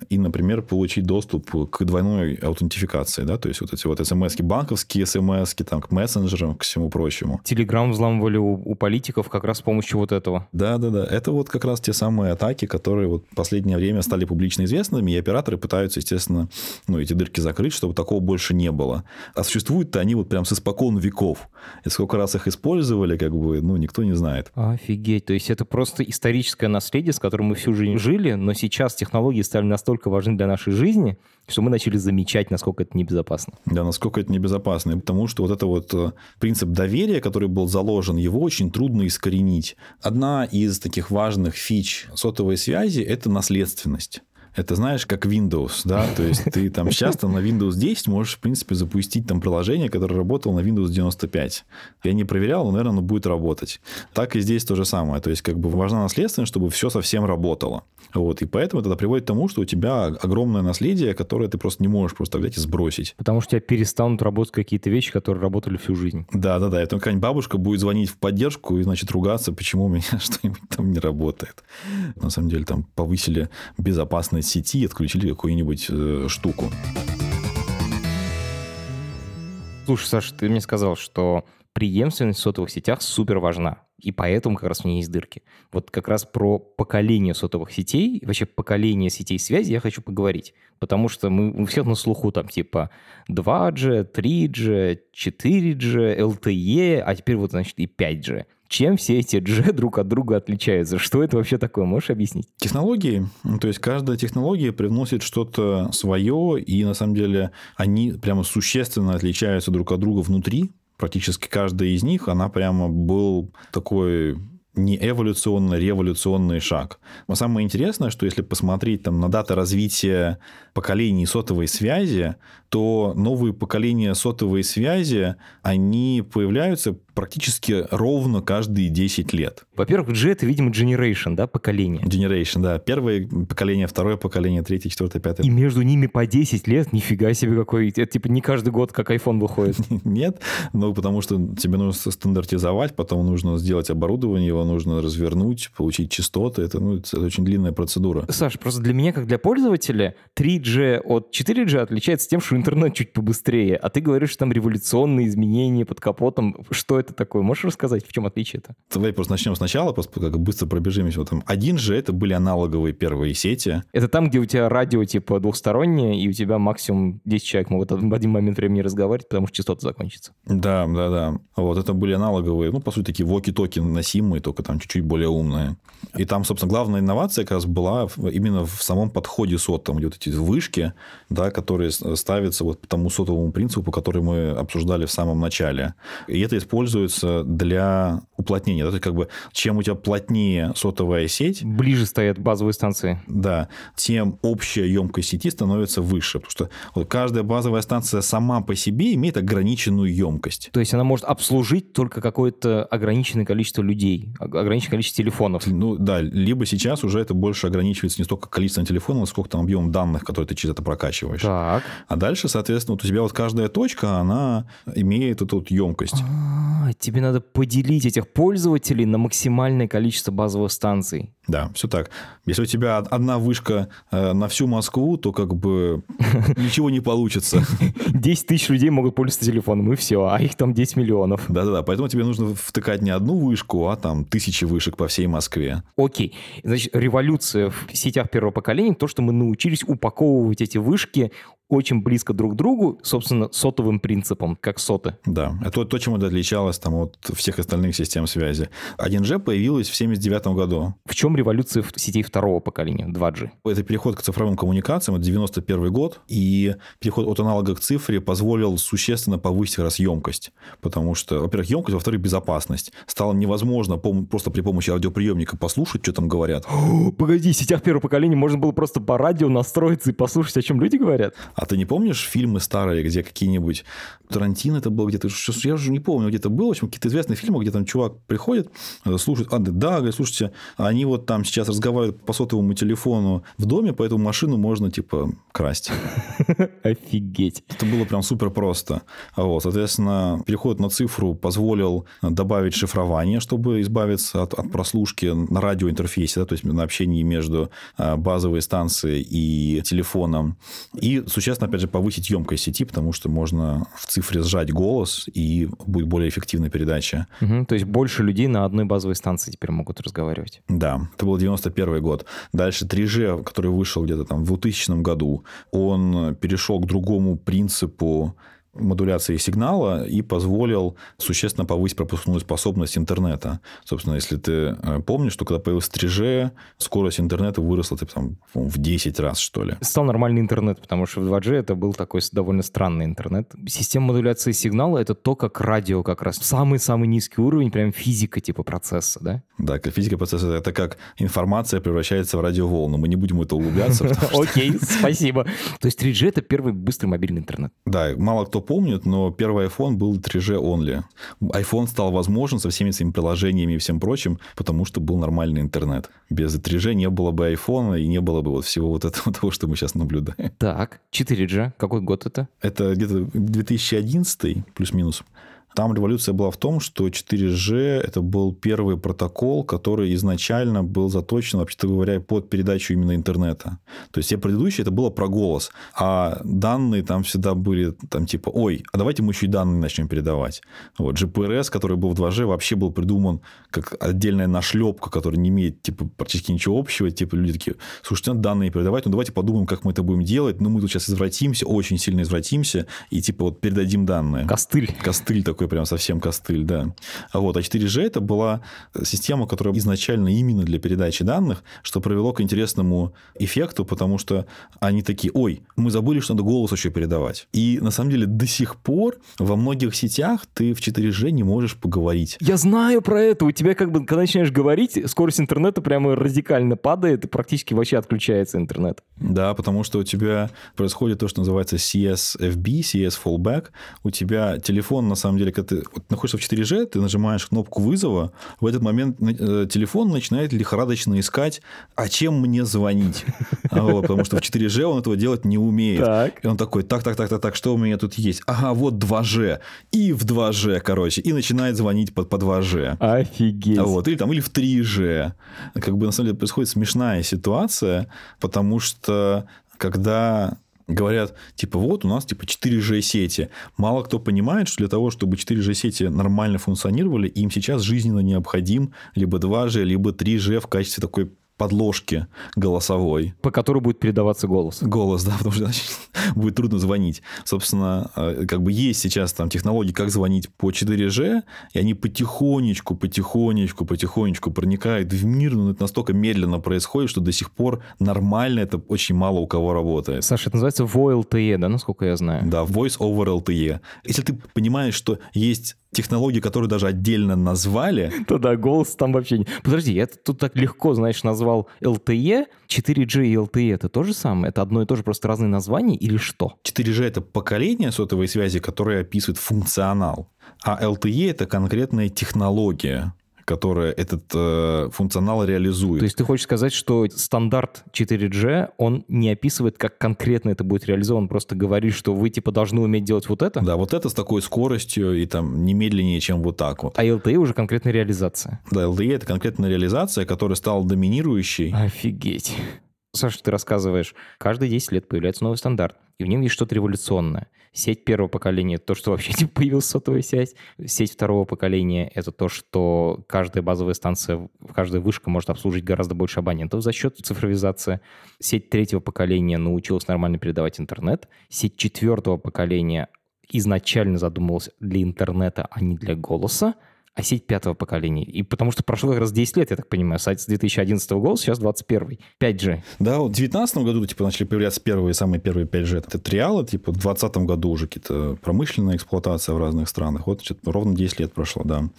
и, например, получить доступ к двойной аутентификации. Да? То есть, вот эти вот смс банковские смс там, к мессенджерам, к всему прочему. Телеграм взламывали у, у политиков как раз с помощью вот этого. Да, да, да. Это вот как раз те самые атаки, которые вот в последнее время стали публично известными, и операторы пытаются, естественно, ну, эти дырки закрыть, чтобы такого больше не было. А существуют-то они вот прям с испокон веков. И сколько раз их использовали, как бы, ну, никто не знает. Офигеть. То есть это просто историческое наследие, с которым мы всю жизнь жили, но сейчас технологии стали настолько важны для нашей жизни, что мы начали замечать, насколько это небезопасно. Да, насколько это небезопасно. Потому что вот это вот э, принцип доверия, который был заложен, его очень трудно искоренить. Одна из таких важных фич сотовой связи – это наследственность. Это знаешь, как Windows, да, то есть ты там часто на Windows 10 можешь, в принципе, запустить там приложение, которое работало на Windows 95. Я не проверял, но, наверное, оно будет работать. Так и здесь то же самое. То есть, как бы важна наследственность, чтобы все совсем работало. Вот, и поэтому это приводит к тому, что у тебя огромное наследие, которое ты просто не можешь просто взять и сбросить. Потому что у тебя перестанут работать какие-то вещи, которые работали всю жизнь. Да, да, да. Это какая-нибудь бабушка будет звонить в поддержку и, значит, ругаться, почему у меня <laughs> что-нибудь там не работает. На самом деле, там повысили безопасность сети и отключили какую-нибудь э, штуку. Слушай, Саша, ты мне сказал, что преемственность в сотовых сетях супер важна. И поэтому как раз в ней есть дырки. Вот как раз про поколение сотовых сетей, вообще поколение сетей связи я хочу поговорить. Потому что мы у всех на слуху там типа 2G, 3G, 4G, LTE, а теперь вот, значит, и 5G. Чем все эти G друг от друга отличаются? Что это вообще такое? Можешь объяснить? Технологии. То есть, каждая технология привносит что-то свое, и на самом деле они прямо существенно отличаются друг от друга внутри практически каждая из них, она прямо был такой не эволюционный, революционный шаг. Но самое интересное, что если посмотреть там, на даты развития поколений сотовой связи, то новые поколения сотовой связи, они появляются практически ровно каждые 10 лет. Во-первых, G — это, видимо, generation, да, поколение. Generation, да. Первое поколение, второе поколение, третье, четвертое, пятое. И между ними по 10 лет? Нифига себе какой. Это типа не каждый год, как iPhone выходит. <laughs> Нет, ну потому что тебе нужно стандартизовать, потом нужно сделать оборудование, его нужно развернуть, получить частоты. Это, ну, это очень длинная процедура. Саш, просто для меня, как для пользователя, 3G от 4G отличается тем, что интернет чуть побыстрее, а ты говоришь, что там революционные изменения под капотом. Что это такое? Можешь рассказать, в чем отличие это? Давай просто начнем сначала, просто как быстро пробежимся. Вот там один же это были аналоговые первые сети. Это там, где у тебя радио типа двухстороннее, и у тебя максимум 10 человек могут в один момент времени разговаривать, потому что частота закончится. Да, да, да. Вот это были аналоговые, ну, по сути, такие воки-токи носимые, только там чуть-чуть более умные. И там, собственно, главная инновация как раз была именно в самом подходе сот, там, где вот эти вышки, да, которые ставятся вот по тому сотовому принципу, который мы обсуждали в самом начале. И это используется для уплотнение. Да? То есть, как бы, чем у тебя плотнее сотовая сеть... Ближе стоят базовые станции. Да, тем общая емкость сети становится выше. Потому что вот каждая базовая станция сама по себе имеет ограниченную емкость. То есть она может обслужить только какое-то ограниченное количество людей, ограниченное количество телефонов. Ну да, либо сейчас уже это больше ограничивается не столько количеством телефонов, сколько там объемом данных, которые ты через это прокачиваешь. Так. А дальше, соответственно, вот у тебя вот каждая точка, она имеет эту вот емкость. А, тебе надо поделить этих пользователей на максимальное количество базовых станций. Да, все так. Если у тебя одна вышка э, на всю Москву, то как бы <laughs> ничего не получится. 10 тысяч людей могут пользоваться телефоном, и все, а их там 10 миллионов. Да-да-да, поэтому тебе нужно втыкать не одну вышку, а там тысячи вышек по всей Москве. Окей. Значит, революция в сетях первого поколения, то, что мы научились упаковывать эти вышки очень близко друг к другу, собственно, сотовым принципом, как соты. Да, это то, чем это отличалось там, от всех остальных систем связи. 1G появилась в 79 году. В чем революция в сетей второго поколения, 2G? Это переход к цифровым коммуникациям, это 91 год, и переход от аналога к цифре позволил существенно повысить раз емкость, потому что, во-первых, емкость, во-вторых, безопасность. Стало невозможно просто при помощи аудиоприемника послушать, что там говорят. <gasps> О, погоди, в сетях первого поколения можно было просто по радио настроиться и послушать, о чем люди говорят? А ты не помнишь фильмы старые, где какие-нибудь... Тарантино это был где-то... Я уже не помню, где-то было. В общем, какие-то известные фильмы, где там чувак приходит, э, слушает... А, да, говорит, слушайте, они вот там сейчас разговаривают по сотовому телефону в доме, поэтому машину можно, типа, красть. <laughs> Офигеть. Это было прям супер просто. Вот, соответственно, переход на цифру позволил добавить шифрование, чтобы избавиться от, от прослушки на радиоинтерфейсе, да, то есть на общении между э, базовой станцией и телефоном. И существенно, опять же, повысить емкость сети, потому что можно в цифре сжать голос, и будет более эффективная передача. Угу, то есть больше людей на одной базовой станции теперь могут разговаривать. Да, это был 91 год. Дальше 3G, который вышел где-то там в 2000 году, он перешел к другому принципу модуляции сигнала и позволил существенно повысить пропускную способность интернета. Собственно, если ты э, помнишь, что когда появился 3G, скорость интернета выросла типа, там, в 10 раз, что ли. Стал нормальный интернет, потому что в 2G это был такой довольно странный интернет. Система модуляции сигнала — это то, как радио как раз. Самый-самый низкий уровень, прям физика типа процесса, да? Да, физика процесса — это как информация превращается в радиоволну. Мы не будем это углубляться. <laughs> Окей, спасибо. То есть 3G — это первый быстрый мобильный интернет. Да, мало кто помнит, но первый iPhone был 3G only. iPhone стал возможен со всеми своими приложениями и всем прочим, потому что был нормальный интернет. Без 3G не было бы iPhone и не было бы вот всего вот этого <laughs> того, что мы сейчас наблюдаем. Так, 4G, какой год это? Это где-то 2011 плюс-минус. Там революция была в том, что 4G это был первый протокол, который изначально был заточен, вообще-то говоря, под передачу именно интернета. То есть все предыдущие это было про голос, а данные там всегда были там типа, ой, а давайте мы еще и данные начнем передавать. Вот GPRS, который был в 2G, вообще был придуман как отдельная нашлепка, которая не имеет типа практически ничего общего. Типа люди такие, слушайте, надо данные передавать, ну давайте подумаем, как мы это будем делать. Ну мы тут сейчас извратимся, очень сильно извратимся, и типа вот передадим данные. Костыль. Костыль такой такой прям совсем костыль, да. А вот, а 4G это была система, которая изначально именно для передачи данных, что привело к интересному эффекту, потому что они такие, ой, мы забыли, что надо голос еще передавать. И на самом деле до сих пор во многих сетях ты в 4G не можешь поговорить. Я знаю про это. У тебя как бы, когда начинаешь говорить, скорость интернета прямо радикально падает и практически вообще отключается интернет. Да, потому что у тебя происходит то, что называется CSFB, CS Fallback. У тебя телефон, на самом деле, когда ты вот, находишься в 4G, ты нажимаешь кнопку вызова, в этот момент э, телефон начинает лихорадочно искать, а чем мне звонить? А вот, потому что в 4G он этого делать не умеет. Так. И он такой, так, так, так, так, так, что у меня тут есть? Ага, вот 2G. И в 2G, короче. И начинает звонить по, по 2G. Офигеть. А вот, или там, или в 3G. Как бы, на самом деле, происходит смешная ситуация, потому что когда говорят, типа, вот у нас типа 4G сети. Мало кто понимает, что для того, чтобы 4G сети нормально функционировали, им сейчас жизненно необходим либо 2G, либо 3G в качестве такой подложки голосовой. По которой будет передаваться голос. Голос, да, потому что значит, <laughs> будет трудно звонить. Собственно, э, как бы есть сейчас там технологии, как звонить по 4G, и они потихонечку, потихонечку, потихонечку проникают в мир, но это настолько медленно происходит, что до сих пор нормально это очень мало у кого работает. Саша, это называется VoLTE, да, насколько я знаю? Да, Voice over LTE. Если ты понимаешь, что есть технологии, которые даже отдельно назвали. То да, голос там вообще не... Подожди, я тут так легко, знаешь, назвал LTE, 4G и LTE это то же самое? Это одно и то же, просто разные названия или что? 4G — это поколение сотовой связи, которое описывает функционал. А LTE — это конкретная технология которая этот э, функционал реализует. То есть ты хочешь сказать, что стандарт 4G, он не описывает, как конкретно это будет реализован, просто говорит, что вы типа должны уметь делать вот это? Да, вот это с такой скоростью и там не медленнее, чем вот так вот. А LTE уже конкретная реализация? Да, LTE — это конкретная реализация, которая стала доминирующей. Офигеть. Саша, ты рассказываешь, каждые 10 лет появляется новый стандарт, и в нем есть что-то революционное. Сеть первого поколения — то, что вообще <laughs> типа, появилась сотовая связь. Сеть второго поколения — это то, что каждая базовая станция, каждая вышка может обслужить гораздо больше абонентов за счет цифровизации. Сеть третьего поколения научилась нормально передавать интернет. Сеть четвертого поколения изначально задумывалась для интернета, а не для голоса а сеть пятого поколения. И потому что прошло как раз 10 лет, я так понимаю, сайт с 2011 года, сейчас 21 5G. Да, вот в 2019 году типа начали появляться первые, самые первые 5G. Это триалы, типа в 2020 году уже какие-то промышленная эксплуатация в разных странах. Вот значит, ровно 10 лет прошло, да.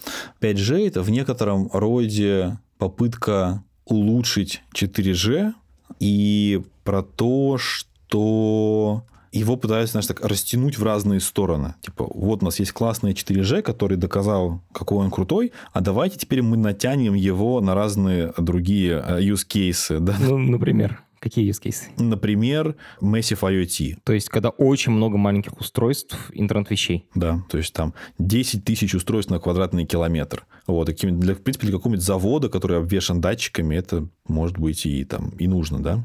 5G это в некотором роде попытка улучшить 4G и про то, что его пытаются, знаешь, так растянуть в разные стороны. Типа, вот у нас есть классный 4G, который доказал, какой он крутой, а давайте теперь мы натянем его на разные другие э, use cases. Да? Ну, например. Какие use cases? Например, Massive IoT. То есть, когда очень много маленьких устройств, интернет вещей. Да, то есть там 10 тысяч устройств на квадратный километр. Вот, для, в принципе, для какого-нибудь завода, который обвешан датчиками, это может быть и, там, и нужно, да.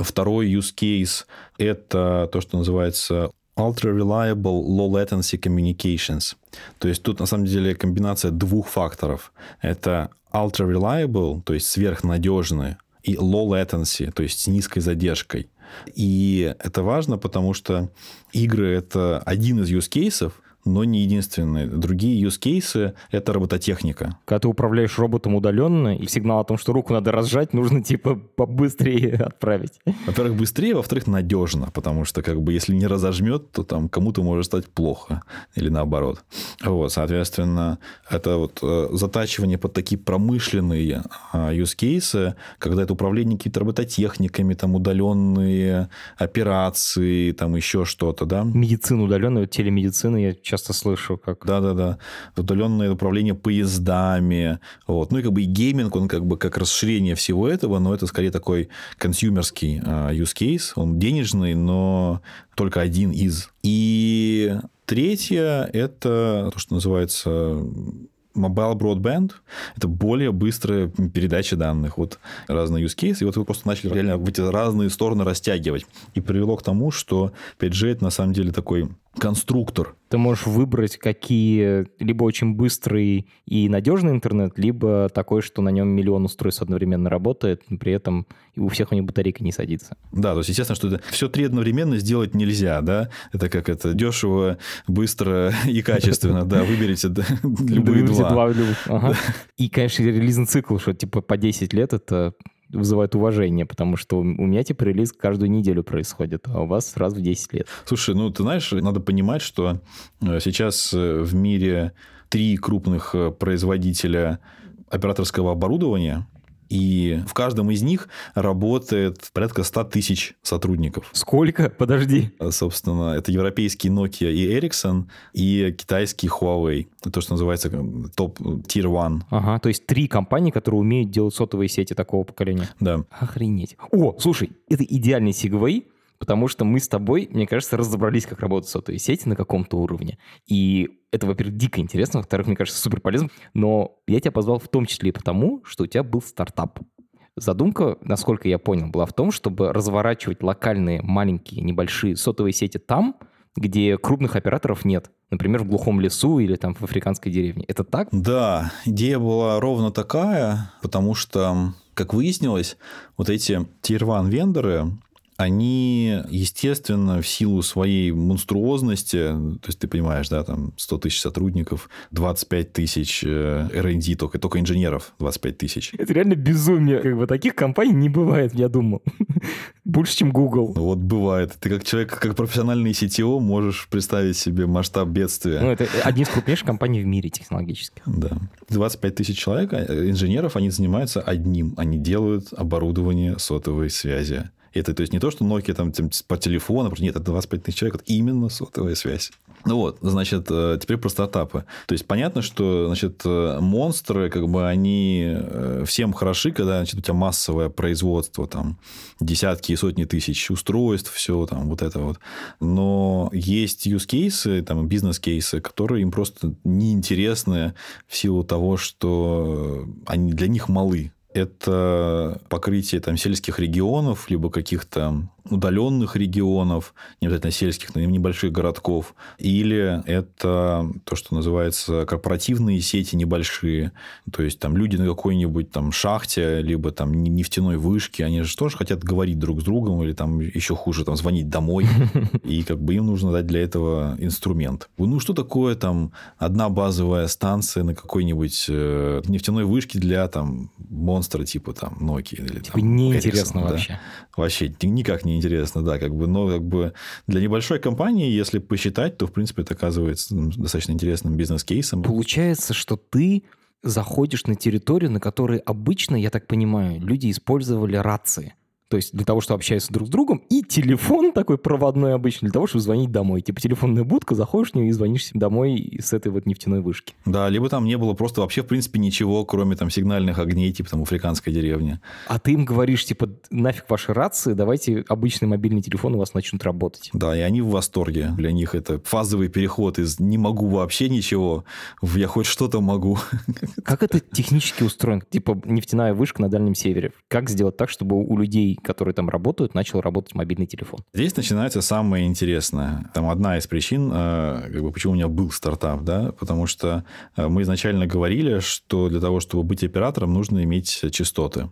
Второй use case – это то, что называется Ultra Reliable Low Latency Communications. То есть тут на самом деле комбинация двух факторов. Это Ultra Reliable, то есть сверхнадежные и low latency, то есть с низкой задержкой. И это важно, потому что игры — это один из use cases, но не единственные. Другие use cases — это робототехника. Когда ты управляешь роботом удаленно, и сигнал о том, что руку надо разжать, нужно типа побыстрее <laughs> отправить. Во-первых, быстрее, во-вторых, надежно, потому что как бы если не разожмет, то там кому-то может стать плохо или наоборот. Вот, соответственно, это вот э, затачивание под такие промышленные а, use cases, когда это управление какими-то робототехниками, там удаленные операции, там еще что-то, да. Медицина удаленная, телемедицина, я часто слышу, как... Да-да-да. Удаленное управление поездами. Вот. Ну и как бы и гейминг, он как бы как расширение всего этого, но это скорее такой консюмерский uh, use case. Он денежный, но только один из. И третье – это то, что называется Mobile Broadband – это более быстрая передача данных. Вот разные use cases. И вот вы просто начали реально в эти разные стороны растягивать. И привело к тому, что 5G – это на самом деле такой конструктор. Ты можешь выбрать, какие либо очень быстрый и надежный интернет, либо такой, что на нем миллион устройств одновременно работает, при этом у всех у них батарейка не садится. Да, то есть, естественно, что это все три одновременно сделать нельзя, да? Это как это дешево, быстро <laughs> и качественно, да, выберите любые два. И, конечно, релизный цикл, что типа по 10 лет это вызывает уважение, потому что у меня типа релиз каждую неделю происходит, а у вас раз в 10 лет. Слушай, ну ты знаешь, надо понимать, что э, сейчас э, в мире три крупных э, производителя операторского оборудования, и в каждом из них работает порядка 100 тысяч сотрудников. Сколько? Подожди. А, собственно, это европейский Nokia и Ericsson, и китайский Huawei. То, что называется топ Tier One. Ага, то есть три компании, которые умеют делать сотовые сети такого поколения. Да. Охренеть. О, слушай, это идеальный сигвей, потому что мы с тобой, мне кажется, разобрались, как работают сотовые сети на каком-то уровне. И это, во-первых, дико интересно, во-вторых, мне кажется, супер полезно. Но я тебя позвал в том числе и потому, что у тебя был стартап. Задумка, насколько я понял, была в том, чтобы разворачивать локальные маленькие небольшие сотовые сети там, где крупных операторов нет. Например, в глухом лесу или там в африканской деревне. Это так? Да, идея была ровно такая, потому что, как выяснилось, вот эти тир-1 вендоры, они, естественно, в силу своей монструозности, то есть ты понимаешь, да, там 100 тысяч сотрудников, 25 тысяч э, R&D, только, только инженеров 25 тысяч. Это реально безумие. Как бы таких компаний не бывает, я думал. <laughs> Больше, чем Google. Ну, вот бывает. Ты как человек, как профессиональный CTO можешь представить себе масштаб бедствия. Ну, это одни из крупнейших компаний в мире технологических. Да. 25 тысяч человек, э, инженеров, они занимаются одним. Они делают оборудование сотовой связи. Это то есть не то, что Nokia там по телефону, нет, это 25 тысяч человек, это именно сотовая связь. Ну вот, значит, э, теперь про стартапы. То есть понятно, что, значит, э, монстры, как бы они э, всем хороши, когда, значит, у тебя массовое производство, там, десятки и сотни тысяч устройств, все там, вот это вот. Но есть use кейсы, там, бизнес-кейсы, которые им просто неинтересны в силу того, что они для них малы это покрытие там сельских регионов, либо каких-то удаленных регионов, не обязательно сельских, но и небольших городков, или это то, что называется корпоративные сети небольшие, то есть там люди на какой-нибудь там шахте, либо там нефтяной вышке, они же тоже хотят говорить друг с другом, или там еще хуже, там звонить домой, <laughs> и как бы им нужно дать для этого инструмент. Ну, что такое там одна базовая станция на какой-нибудь э, нефтяной вышке для там монстра типа там Nokia или типа там неинтересно вообще. Да? Вообще никак не интересно, да, как бы, но как бы для небольшой компании, если посчитать, то, в принципе, это оказывается достаточно интересным бизнес-кейсом. Получается, что ты заходишь на территорию, на которой обычно, я так понимаю, люди использовали рации. То есть для того, чтобы общаться друг с другом, и телефон такой проводной обычный для того, чтобы звонить домой. Типа телефонная будка, заходишь в нее и звонишь домой с этой вот нефтяной вышки. Да, либо там не было просто вообще, в принципе, ничего, кроме там сигнальных огней, типа там африканской деревни. А ты им говоришь, типа, нафиг ваши рации, давайте обычный мобильный телефон у вас начнут работать. Да, и они в восторге. Для них это фазовый переход из «не могу вообще ничего» в «я хоть что-то могу». Как это технически устроено? Типа нефтяная вышка на Дальнем Севере. Как сделать так, чтобы у людей которые там работают, начал работать мобильный телефон. Здесь начинается самое интересное. Там одна из причин, э, как бы, почему у меня был стартап, да, потому что э, мы изначально говорили, что для того, чтобы быть оператором, нужно иметь частоты.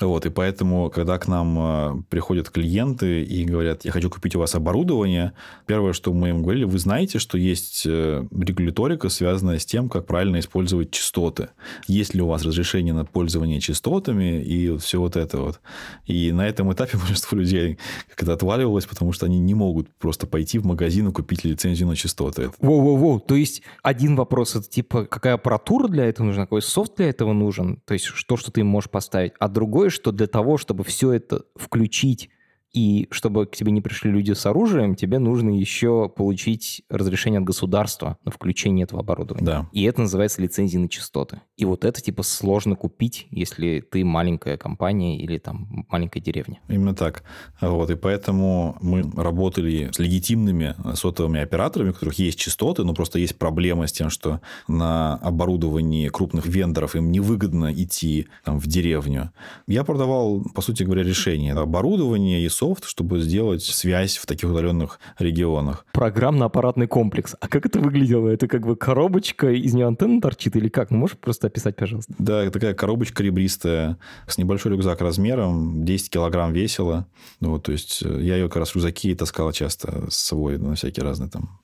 Вот, и поэтому, когда к нам э, приходят клиенты и говорят, я хочу купить у вас оборудование, первое, что мы им говорили, вы знаете, что есть э, регуляторика, связанная с тем, как правильно использовать частоты. Есть ли у вас разрешение на пользование частотами и вот все вот это вот. И на этом этапе <laughs> большинство людей как-то отваливалось, потому что они не могут просто пойти в магазин и купить лицензию на частоты. Воу-воу-воу, то есть один вопрос, это типа, какая аппаратура для этого нужна, какой софт для этого нужен, то есть что, что ты можешь поставить, а другой что для того, чтобы все это включить и чтобы к тебе не пришли люди с оружием, тебе нужно еще получить разрешение от государства на включение этого оборудования. Да. И это называется лицензия на частоты. И вот это типа сложно купить, если ты маленькая компания или там маленькая деревня. Именно так. Вот. И поэтому мы работали с легитимными сотовыми операторами, у которых есть частоты, но просто есть проблема с тем, что на оборудовании крупных вендоров им невыгодно идти там, в деревню. Я продавал, по сути говоря, решение. Оборудование и софт, чтобы сделать связь в таких удаленных регионах. Программно-аппаратный комплекс. А как это выглядело? Это как бы коробочка, из нее антенна торчит или как? Ну, можешь просто описать, пожалуйста? Да, такая коробочка ребристая, с небольшой рюкзак размером, 10 килограмм весила. Ну, вот, то есть, э, я ее как раз в рюкзаке таскал часто с собой на всякие разные там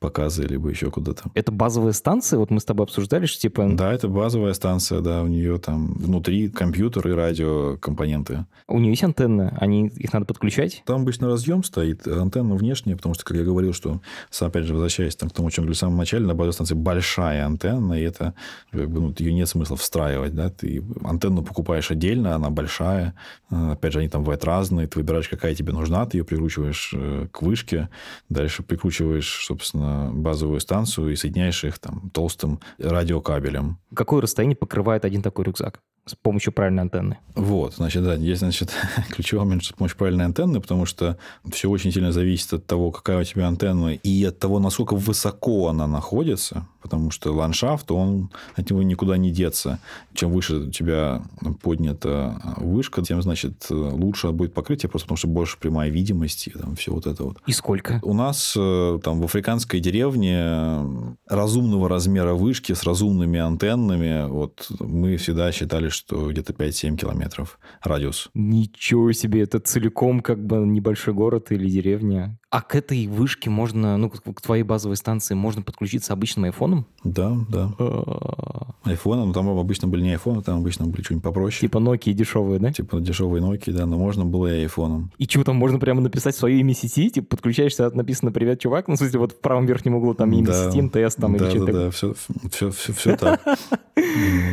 показы, либо еще куда-то. Это базовая станция? Вот мы с тобой обсуждали, что типа... Да, это базовая станция, да, у нее там внутри компьютер и радиокомпоненты. У нее есть антенны? Они, их надо подключать? Там обычно разъем стоит, антенна внешняя, потому что, как я говорил, что, опять же, возвращаясь там, к тому, о чем говорил в самом начале, на базовой станции большая антенна, и это, как бы, ну, ее нет смысла встраивать, да, ты антенну покупаешь отдельно, она большая, опять же, они там бывают разные, ты выбираешь, какая тебе нужна, ты ее прикручиваешь э, к вышке, дальше прикручиваешь, собственно, базовую станцию и соединяешь их там толстым радиокабелем. Какое расстояние покрывает один такой рюкзак? с помощью правильной антенны. Вот, значит, да, здесь, значит, <laughs> ключевой момент с помощью правильной антенны, потому что все очень сильно зависит от того, какая у тебя антенна, и от того, насколько высоко она находится, потому что ландшафт, он от него никуда не деться. Чем выше у тебя поднята вышка, тем, значит, лучше будет покрытие, просто потому что больше прямая видимость и там все вот это вот. И сколько? У нас э, там в африканской деревне разумного размера вышки с разумными антеннами, вот мы всегда считали, что где-то 5-7 километров радиус. Ничего себе, это целиком как бы небольшой город или деревня. А к этой вышке можно, ну, к твоей базовой станции можно подключиться обычным айфоном? Да, да. А, Айфоны, ну там обычно были не айфоны, там обычно были что-нибудь попроще. Типа Nokia дешевые, да? Типа дешевые Nokia, да, но можно было и айфоном. И что, там можно прямо написать свое имя сети? Типа подключаешься, написано «Привет, чувак». Ну, в смысле, вот в правом верхнем углу там имя Да. сети, МТС там или да, что-то да, такое. да, все, все, все, все так.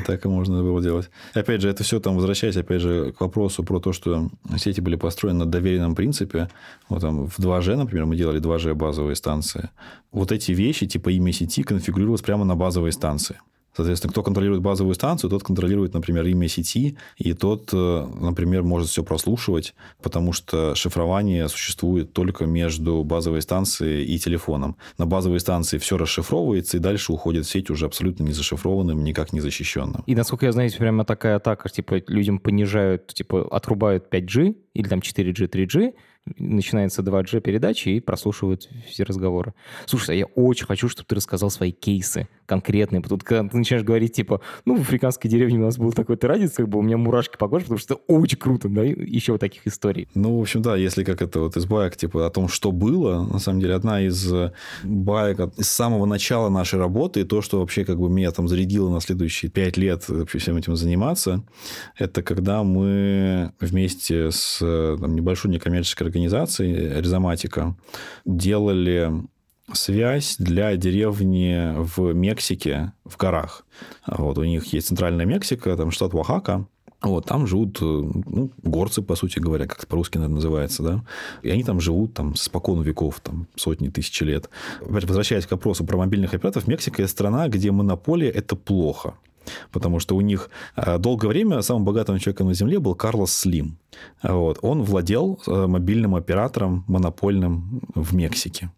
Так и можно было делать. Опять же, это все там, возвращаясь, опять же, к вопросу про то, что сети были построены на доверенном принципе. Вот там в 2G, например, мы делали 2G базовые станции. Вот эти вещи, типа имя сети, конфигурировалось прямо на базовой станции. Соответственно, кто контролирует базовую станцию, тот контролирует, например, имя сети, и тот, э, например, может все прослушивать, потому что шифрование существует только между базовой станцией и телефоном. На базовой станции все расшифровывается, и дальше уходит в сеть уже абсолютно не зашифрованным, никак не защищенным. И насколько я знаю, прямо такая атака, типа людям понижают, типа отрубают 5G или там 4G, 3G, начинается 2G передачи и прослушивают все разговоры. Слушай, а я очень хочу, чтобы ты рассказал свои кейсы конкретные. Тут, когда ты начинаешь говорить, типа, ну, в африканской деревне у нас был такой-то радиус, как бы у меня мурашки по коже, потому что очень круто, да, еще вот таких историй. Ну, в общем, да, если как это вот из баек, типа, о том, что было, на самом деле, одна из э, баек с самого начала нашей работы, и то, что вообще как бы меня там зарядило на следующие пять лет вообще всем этим заниматься, это когда мы вместе с э, там, небольшой некоммерческой организацией Ризоматика делали связь для деревни в Мексике, в горах. Вот, у них есть центральная Мексика, там штат Оахака, вот, там живут ну, горцы, по сути говоря, как по-русски, наверное, называется, да. И они там живут там спокон веков, там сотни тысяч лет. Опять возвращаясь к вопросу про мобильных операторов, Мексика – это страна, где монополия – это плохо. Потому что у них э, долгое время самым богатым человеком на Земле был Карлос Слим. Вот. Он владел э, мобильным оператором монопольным в Мексике.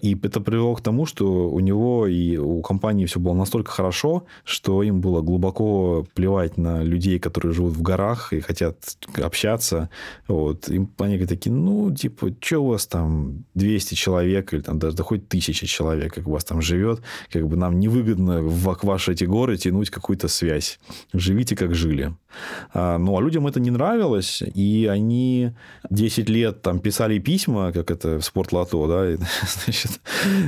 И это привело к тому, что у него и у компании все было настолько хорошо, что им было глубоко плевать на людей, которые живут в горах и хотят общаться. Вот. И они такие, ну, типа, что у вас там 200 человек или там даже да хоть тысяча человек, как у вас там живет, как бы нам невыгодно в ваши эти горы тянуть какую-то связь. Живите, как жили. А, Ну, а людям это не нравилось, и они 10 лет там писали письма, как это в спортлото, да, и, <laughs> значит,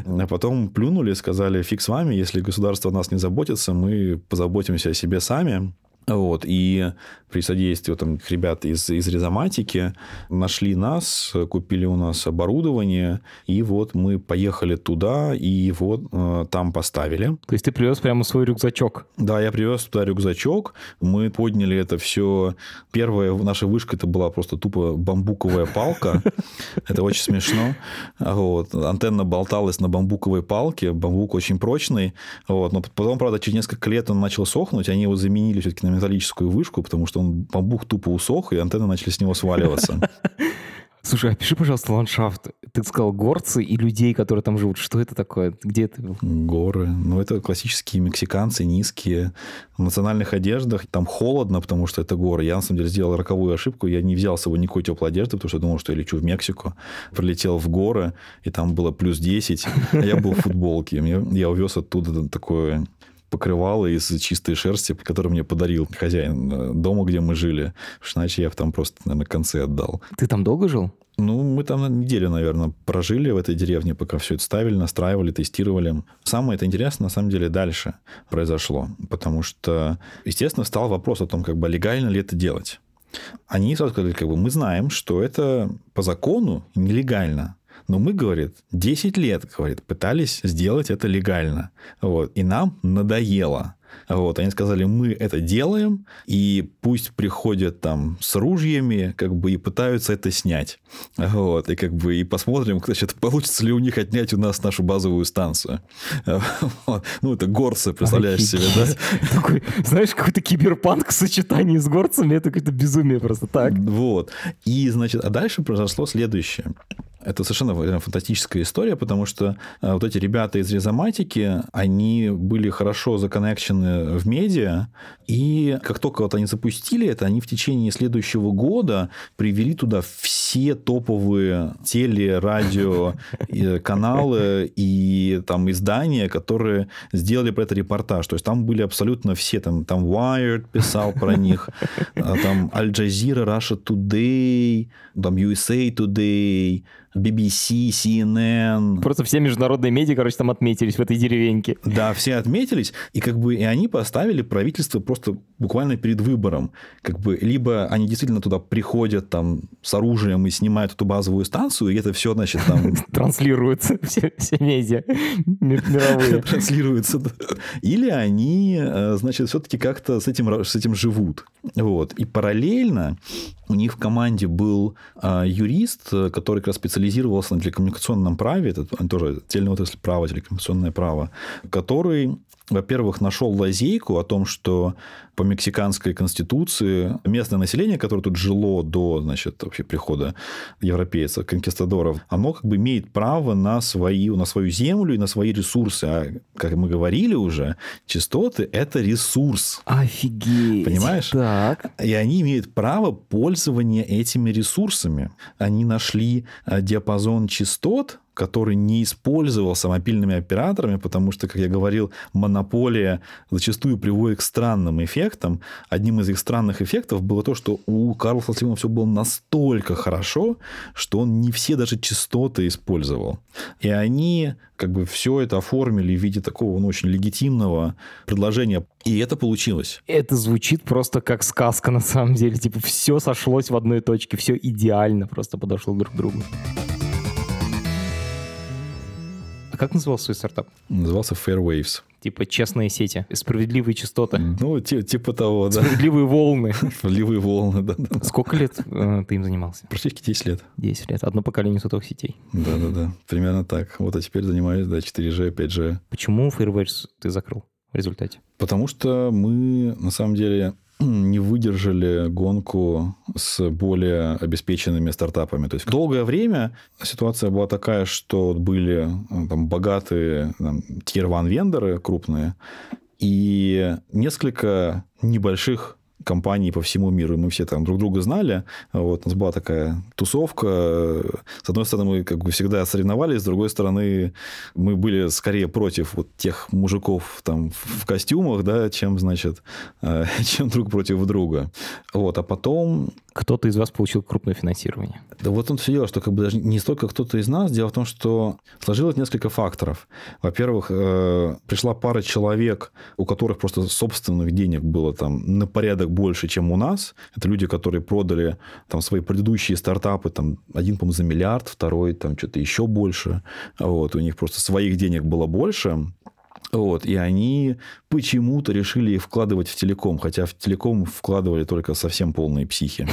а потом плюнули, сказали, фиг с вами, если государство о нас не заботится, мы позаботимся о себе сами. Вот, и при содействии там, ребят из, из Ризоматики нашли нас, купили у нас оборудование, и вот мы поехали туда, и вот э, там поставили. То есть ты привез прямо свой рюкзачок. Да, я привез туда рюкзачок. Мы подняли это все. Первая наша вышка это была просто тупо бамбуковая палка. <laughs> Это очень смешно. Вот. Антенна болталась на бамбуковой палке. Бамбук очень прочный. Вот. Но потом, правда, через несколько лет он начал сохнуть. Они его заменили все-таки на металлическую вышку, потому что он бамбук тупо усох, и антенны начали с него сваливаться. <laughs> Слушай, опиши, пожалуйста, ландшафт. Ты сказал горцы и людей, которые там живут. Что это такое? Где это? Горы. Ну, это классические мексиканцы, низкие. В национальных одеждах. Там холодно, потому что это горы. Я, на самом деле, сделал роковую ошибку. Я не взял с собой никакой теплой одежды, потому что думал, что я лечу в Мексику. Прилетел в горы, и там было плюс 10. А я был в футболке. Я увез оттуда такое покрывало из чистой шерсти, которое мне подарил хозяин э, дома, где мы жили. Потому что иначе я там просто, наверное, концы отдал. Ты там долго жил? Ну, мы там на неделю, наверное, прожили в этой деревне, пока все это ставили, настраивали, тестировали. Самое это интересное, на самом деле, дальше произошло. Потому что, естественно, стал вопрос о том, как бы легально ли это делать. Они сразу сказали, как бы, мы знаем, что это по закону нелегально. Но мы, говорит, 10 лет, говорит, пытались сделать это легально. Вот, и нам надоело. Вот, они сказали, мы это делаем, и пусть приходят там с ружьями, как бы, и пытаются это снять. Вот, и как бы, и посмотрим, значит, <laughs> получится ли у них отнять у нас нашу базовую станцию. Вот. Ну, это горцы, представляешь себе, да? Офигеть. <laughs> Такой, знаешь, какой-то киберпанк в сочетании с горцами. Это какое-то безумие просто так. Вот. И, значит, а дальше произошло следующее. Это совершенно наверное, фантастическая история, потому что э, вот эти ребята из Резоматики, они были хорошо законнекчены в медиа, и как только вот они запустили это, они в течение следующего года привели туда все топовые теле, радио <laughs> каналы и там издания, которые сделали про это репортаж. То есть там были абсолютно все, там, там Wired писал про них, <laughs> а там Al Jazeera, Russia Today, там USA Today, BBC, CNN. Просто все международные медиа, короче, там отметились в этой деревеньке. Да, все отметились, и как бы и они поставили правительство просто буквально перед выбором. Как бы либо они действительно туда приходят там с оружием и снимают эту базовую станцию, и это все, значит, там... <laughs> Транслируются <laughs> все, все медиа мировые. Транслируются. Или они, э, значит, все-таки как-то с этим, с этим живут. Вот. И параллельно у них в команде был а, юрист, который как раз специализировался на телекоммуникационном праве, это тоже отдельная отрасль права, телекоммуникационное право, который во-первых, нашел лазейку о том, что по мексиканской конституции местное население, которое тут жило до значит, вообще прихода европейцев, конкистадоров, оно как бы имеет право на, свои, на свою землю и на свои ресурсы. А, как мы говорили уже, частоты – это ресурс. Офигеть. Понимаешь? Так. И они имеют право пользования этими ресурсами. Они нашли э, диапазон частот, который не использовался мобильными операторами, потому что, как я говорил, монополия зачастую приводит к странным эффектам. Одним из их странных эффектов было то, что у Карлса Слимана все было настолько хорошо, что он не все даже частоты использовал. И они как бы все это оформили в виде такого ну, очень легитимного предложения. И это получилось. Это звучит просто как сказка на самом деле. Типа все сошлось в одной точке, все идеально просто подошло друг к другу. А как назывался свой стартап? Назывался Fairwaves. Типа честные сети, справедливые частоты. Ну, типа того, да. Справедливые волны. <laughs> Справедливые волны, да. Сколько лет э, ты им занимался? Практически 10 лет. 10 лет. Одно поколение сотовых сетей. Да-да-да. Примерно так. Вот, а теперь занимаюсь, да, 4G, 5G. Почему Fairwaves ты закрыл в результате? Потому что мы, на самом деле, <clears throat> не выдержали гонку с более обеспеченными стартапами. То есть долгое время ситуация была такая, что были э, там, богатые там, tier-1 вендоры крупные и несколько небольших компаний по всему миру, мы все там друг друга знали. Вот, у нас была такая тусовка. С одной стороны, мы как бы всегда соревновались, с другой стороны, мы были скорее против вот тех мужиков там в костюмах, да, чем, значит, э, <laughs> чем друг против друга. Вот, а потом кто-то из вас получил крупное финансирование? Да вот он все дело, что как бы даже не столько кто-то из нас. Дело в том, что сложилось несколько факторов. Во-первых, э, пришла пара человек, у которых просто собственных денег было там на порядок больше, чем у нас. Это люди, которые продали там свои предыдущие стартапы, там один, по-моему, за миллиард, второй там что-то еще больше. Вот, у них просто своих денег было больше. Вот, и они почему-то решили вкладывать в телеком, хотя в телеком вкладывали только совсем полные психи.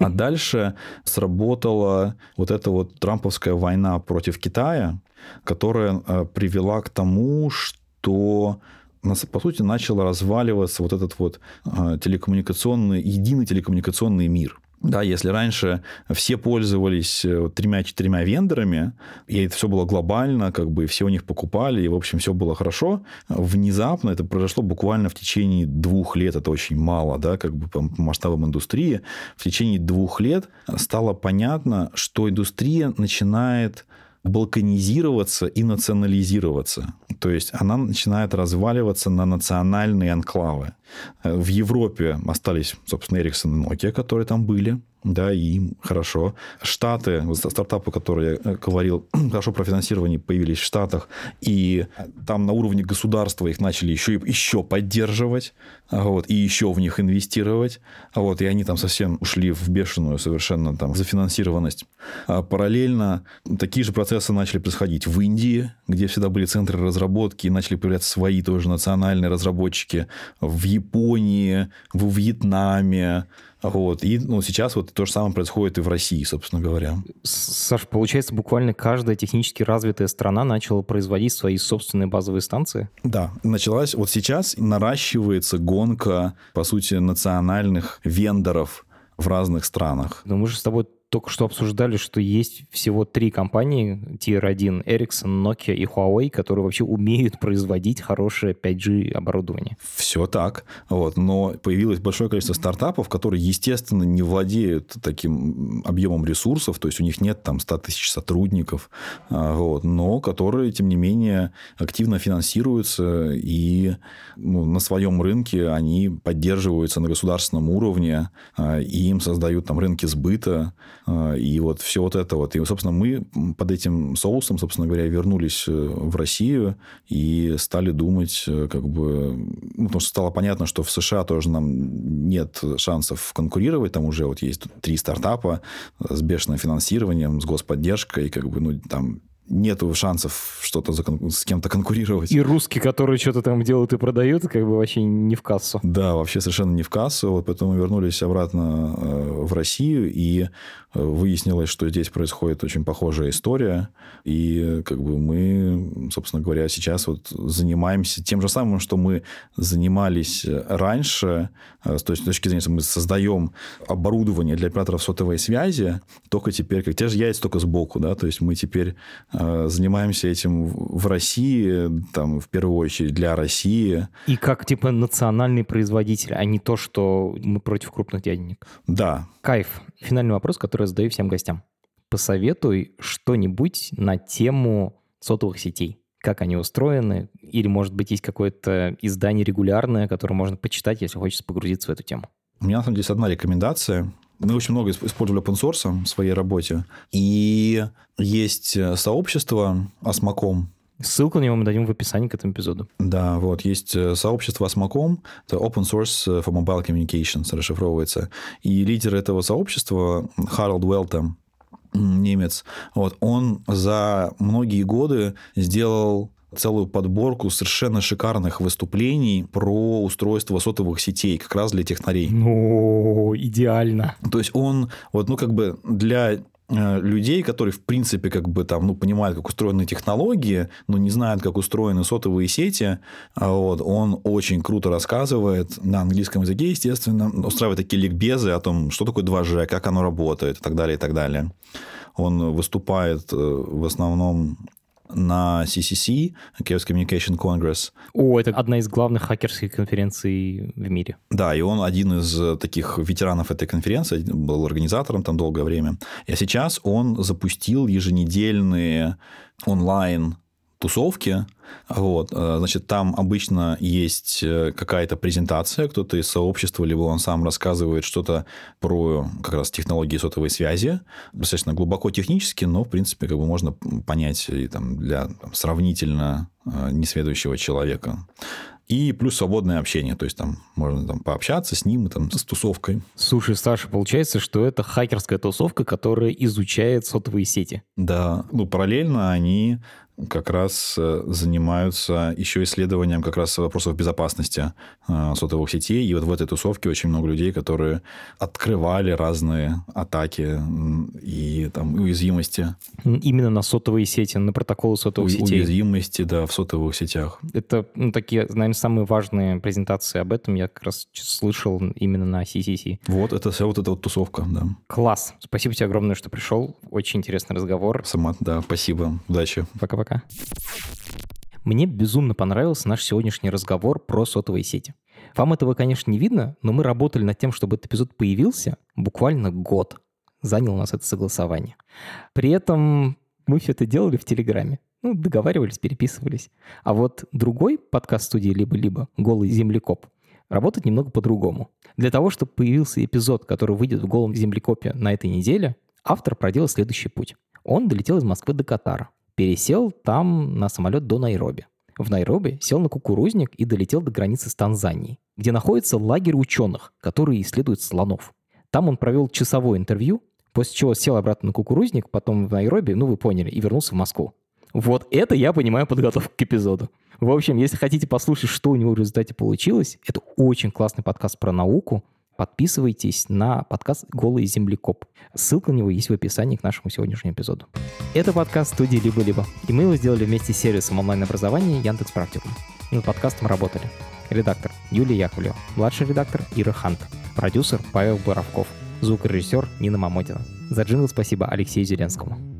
А дальше сработала вот эта вот трамповская война против Китая, которая э, привела к тому, что по сути, начал разваливаться вот этот вот э, телекоммуникационный, единый телекоммуникационный мир. Да, если раньше все пользовались э, тремя-четырьмя вендорами, и это все было глобально, как бы все у них покупали, и, в общем, все было хорошо, внезапно это произошло буквально в течение двух лет, это очень мало, да, как бы по масштабам индустрии, в течение двух лет стало понятно, что индустрия начинает балканизироваться и национализироваться. То есть она начинает разваливаться на национальные анклавы. В Европе остались, собственно, Ericsson и Nokia, которые там были да, и им хорошо. Штаты, стартапы, которые я э, говорил, <clears throat> хорошо профинансирование появились в Штатах, и там на уровне государства их начали еще, еще поддерживать, вот, и еще в них инвестировать, вот, и они там совсем ушли в бешеную совершенно там зафинансированность. А параллельно такие же процессы начали происходить в Индии, где всегда были центры разработки, и начали появляться свои тоже национальные разработчики, в Японии, в Вьетнаме, вот. И ну, сейчас вот то же самое происходит и в России, собственно говоря. Саш, получается, буквально каждая технически развитая страна начала производить свои собственные базовые станции? Да, началась. Вот сейчас наращивается гонка, по сути, национальных вендоров в разных странах. Но мы же с тобой только что обсуждали, что есть всего три компании, Tier 1, Ericsson, Nokia и Huawei, которые вообще умеют производить хорошее 5G оборудование. Все так. Вот. Но появилось большое количество стартапов, которые, естественно, не владеют таким объемом ресурсов, то есть у них нет там 100 тысяч сотрудников, а, вот, но которые, тем не менее, активно финансируются и ну, на своем рынке они поддерживаются на государственном уровне, а, и им создают там рынки сбыта, и вот все вот это вот. И, собственно, мы под этим соусом, собственно говоря, вернулись э, в Россию и стали думать, как бы... Ну, потому что стало понятно, что в США тоже нам нет шансов конкурировать. Там уже вот есть три стартапа с бешеным финансированием, с господдержкой, как бы, ну, там нету шансов что-то с кем-то конкурировать. И русские, которые что-то там делают и продают, как бы вообще не в кассу. Да, вообще совершенно не в кассу. Вот поэтому мы вернулись обратно э, в Россию, и э, выяснилось, что здесь происходит очень похожая история. И как бы мы, собственно говоря, сейчас вот занимаемся тем же самым, что мы занимались раньше. Э, с точки зрения, мы создаем оборудование для операторов сотовой связи, только теперь, как те же яйца, только сбоку, да, то есть мы теперь Э, занимаемся этим в России, там, в первую очередь для России. И как, типа, национальный производитель, а не то, что мы против крупных дяденек. Да. Кайф. Финальный вопрос, который я задаю всем гостям. Посоветуй что-нибудь на тему сотовых сетей как они устроены, или, может быть, есть какое-то издание регулярное, которое можно почитать, если хочется погрузиться в эту тему. У меня, на самом деле, есть одна рекомендация. Мы очень много использовали open source в своей работе. И есть э, сообщество Осмаком, Ссылку на него мы дадим в описании к этому эпизоду. Да, вот, есть э, сообщество Осмаком, это Open Source for Mobile Communications расшифровывается. И лидер этого сообщества Харалд Уэлтом, немец, вот, он за многие годы сделал целую подборку совершенно шикарных выступлений про устройство сотовых сетей, как раз для технарей. Ну, идеально. То есть он, вот, ну, как бы для э, людей, которые, в принципе, как бы там, ну, понимают, как устроены технологии, но не знают, как устроены сотовые сети, а вот, он очень круто рассказывает на английском языке, естественно, устраивает такие ликбезы о том, что такое 2G, как оно работает и так далее, и так далее. Он выступает э, в основном на CCC, Chaos Communication Congress. О, это одна из главных хакерских конференций в мире. Да, и он один из таких ветеранов этой конференции, был организатором там долгое время. И сейчас он запустил еженедельные онлайн тусовки. Вот, э, значит, там обычно есть э, какая-то презентация, кто-то из сообщества, либо он сам рассказывает что-то про как раз технологии сотовой связи, достаточно глубоко технически, но, в принципе, как бы можно понять и там, для там, сравнительно э, несведущего человека. И плюс свободное общение, то есть там можно там пообщаться с ним, там, с тусовкой. Слушай, Саша, получается, что это хакерская тусовка, которая изучает сотовые сети. Да, ну параллельно они как раз э, занимаются еще исследованием как раз вопросов безопасности э, сотовых сетей. И вот в этой тусовке очень много людей, которые открывали разные атаки и там уязвимости. Именно на сотовые сети, на протоколы сотовых У- сетей. Уязвимости, да, в сотовых сетях. Это ну, такие, наверное, самые важные презентации об этом я как раз слышал именно на CCC. Вот, это вся вот эта вот тусовка, да. Класс. Спасибо тебе огромное, что пришел. Очень интересный разговор. Сама, да, спасибо. Удачи. Пока-пока пока. Мне безумно понравился наш сегодняшний разговор про сотовые сети. Вам этого, конечно, не видно, но мы работали над тем, чтобы этот эпизод появился буквально год. Занял у нас это согласование. При этом мы все это делали в Телеграме. Ну, договаривались, переписывались. А вот другой подкаст студии «Либо-либо», «Голый землекоп», работает немного по-другому. Для того, чтобы появился эпизод, который выйдет в «Голом землекопе» на этой неделе, автор проделал следующий путь. Он долетел из Москвы до Катара пересел там на самолет до Найроби. В Найроби сел на кукурузник и долетел до границы с Танзанией, где находится лагерь ученых, которые исследуют слонов. Там он провел часовое интервью, после чего сел обратно на кукурузник, потом в Найроби, ну вы поняли, и вернулся в Москву. Вот это я понимаю подготовку к эпизоду. В общем, если хотите послушать, что у него в результате получилось, это очень классный подкаст про науку, подписывайтесь на подкаст «Голый землекоп». Ссылка на него есть в описании к нашему сегодняшнему эпизоду. Это подкаст студии «Либо-либо», и мы его сделали вместе с сервисом онлайн-образования Яндекс Практикум. Над подкастом работали редактор Юлия Яковлева, младший редактор Ира Хант, продюсер Павел Боровков, звукорежиссер Нина Мамотина. За джингл спасибо Алексею Зеленскому.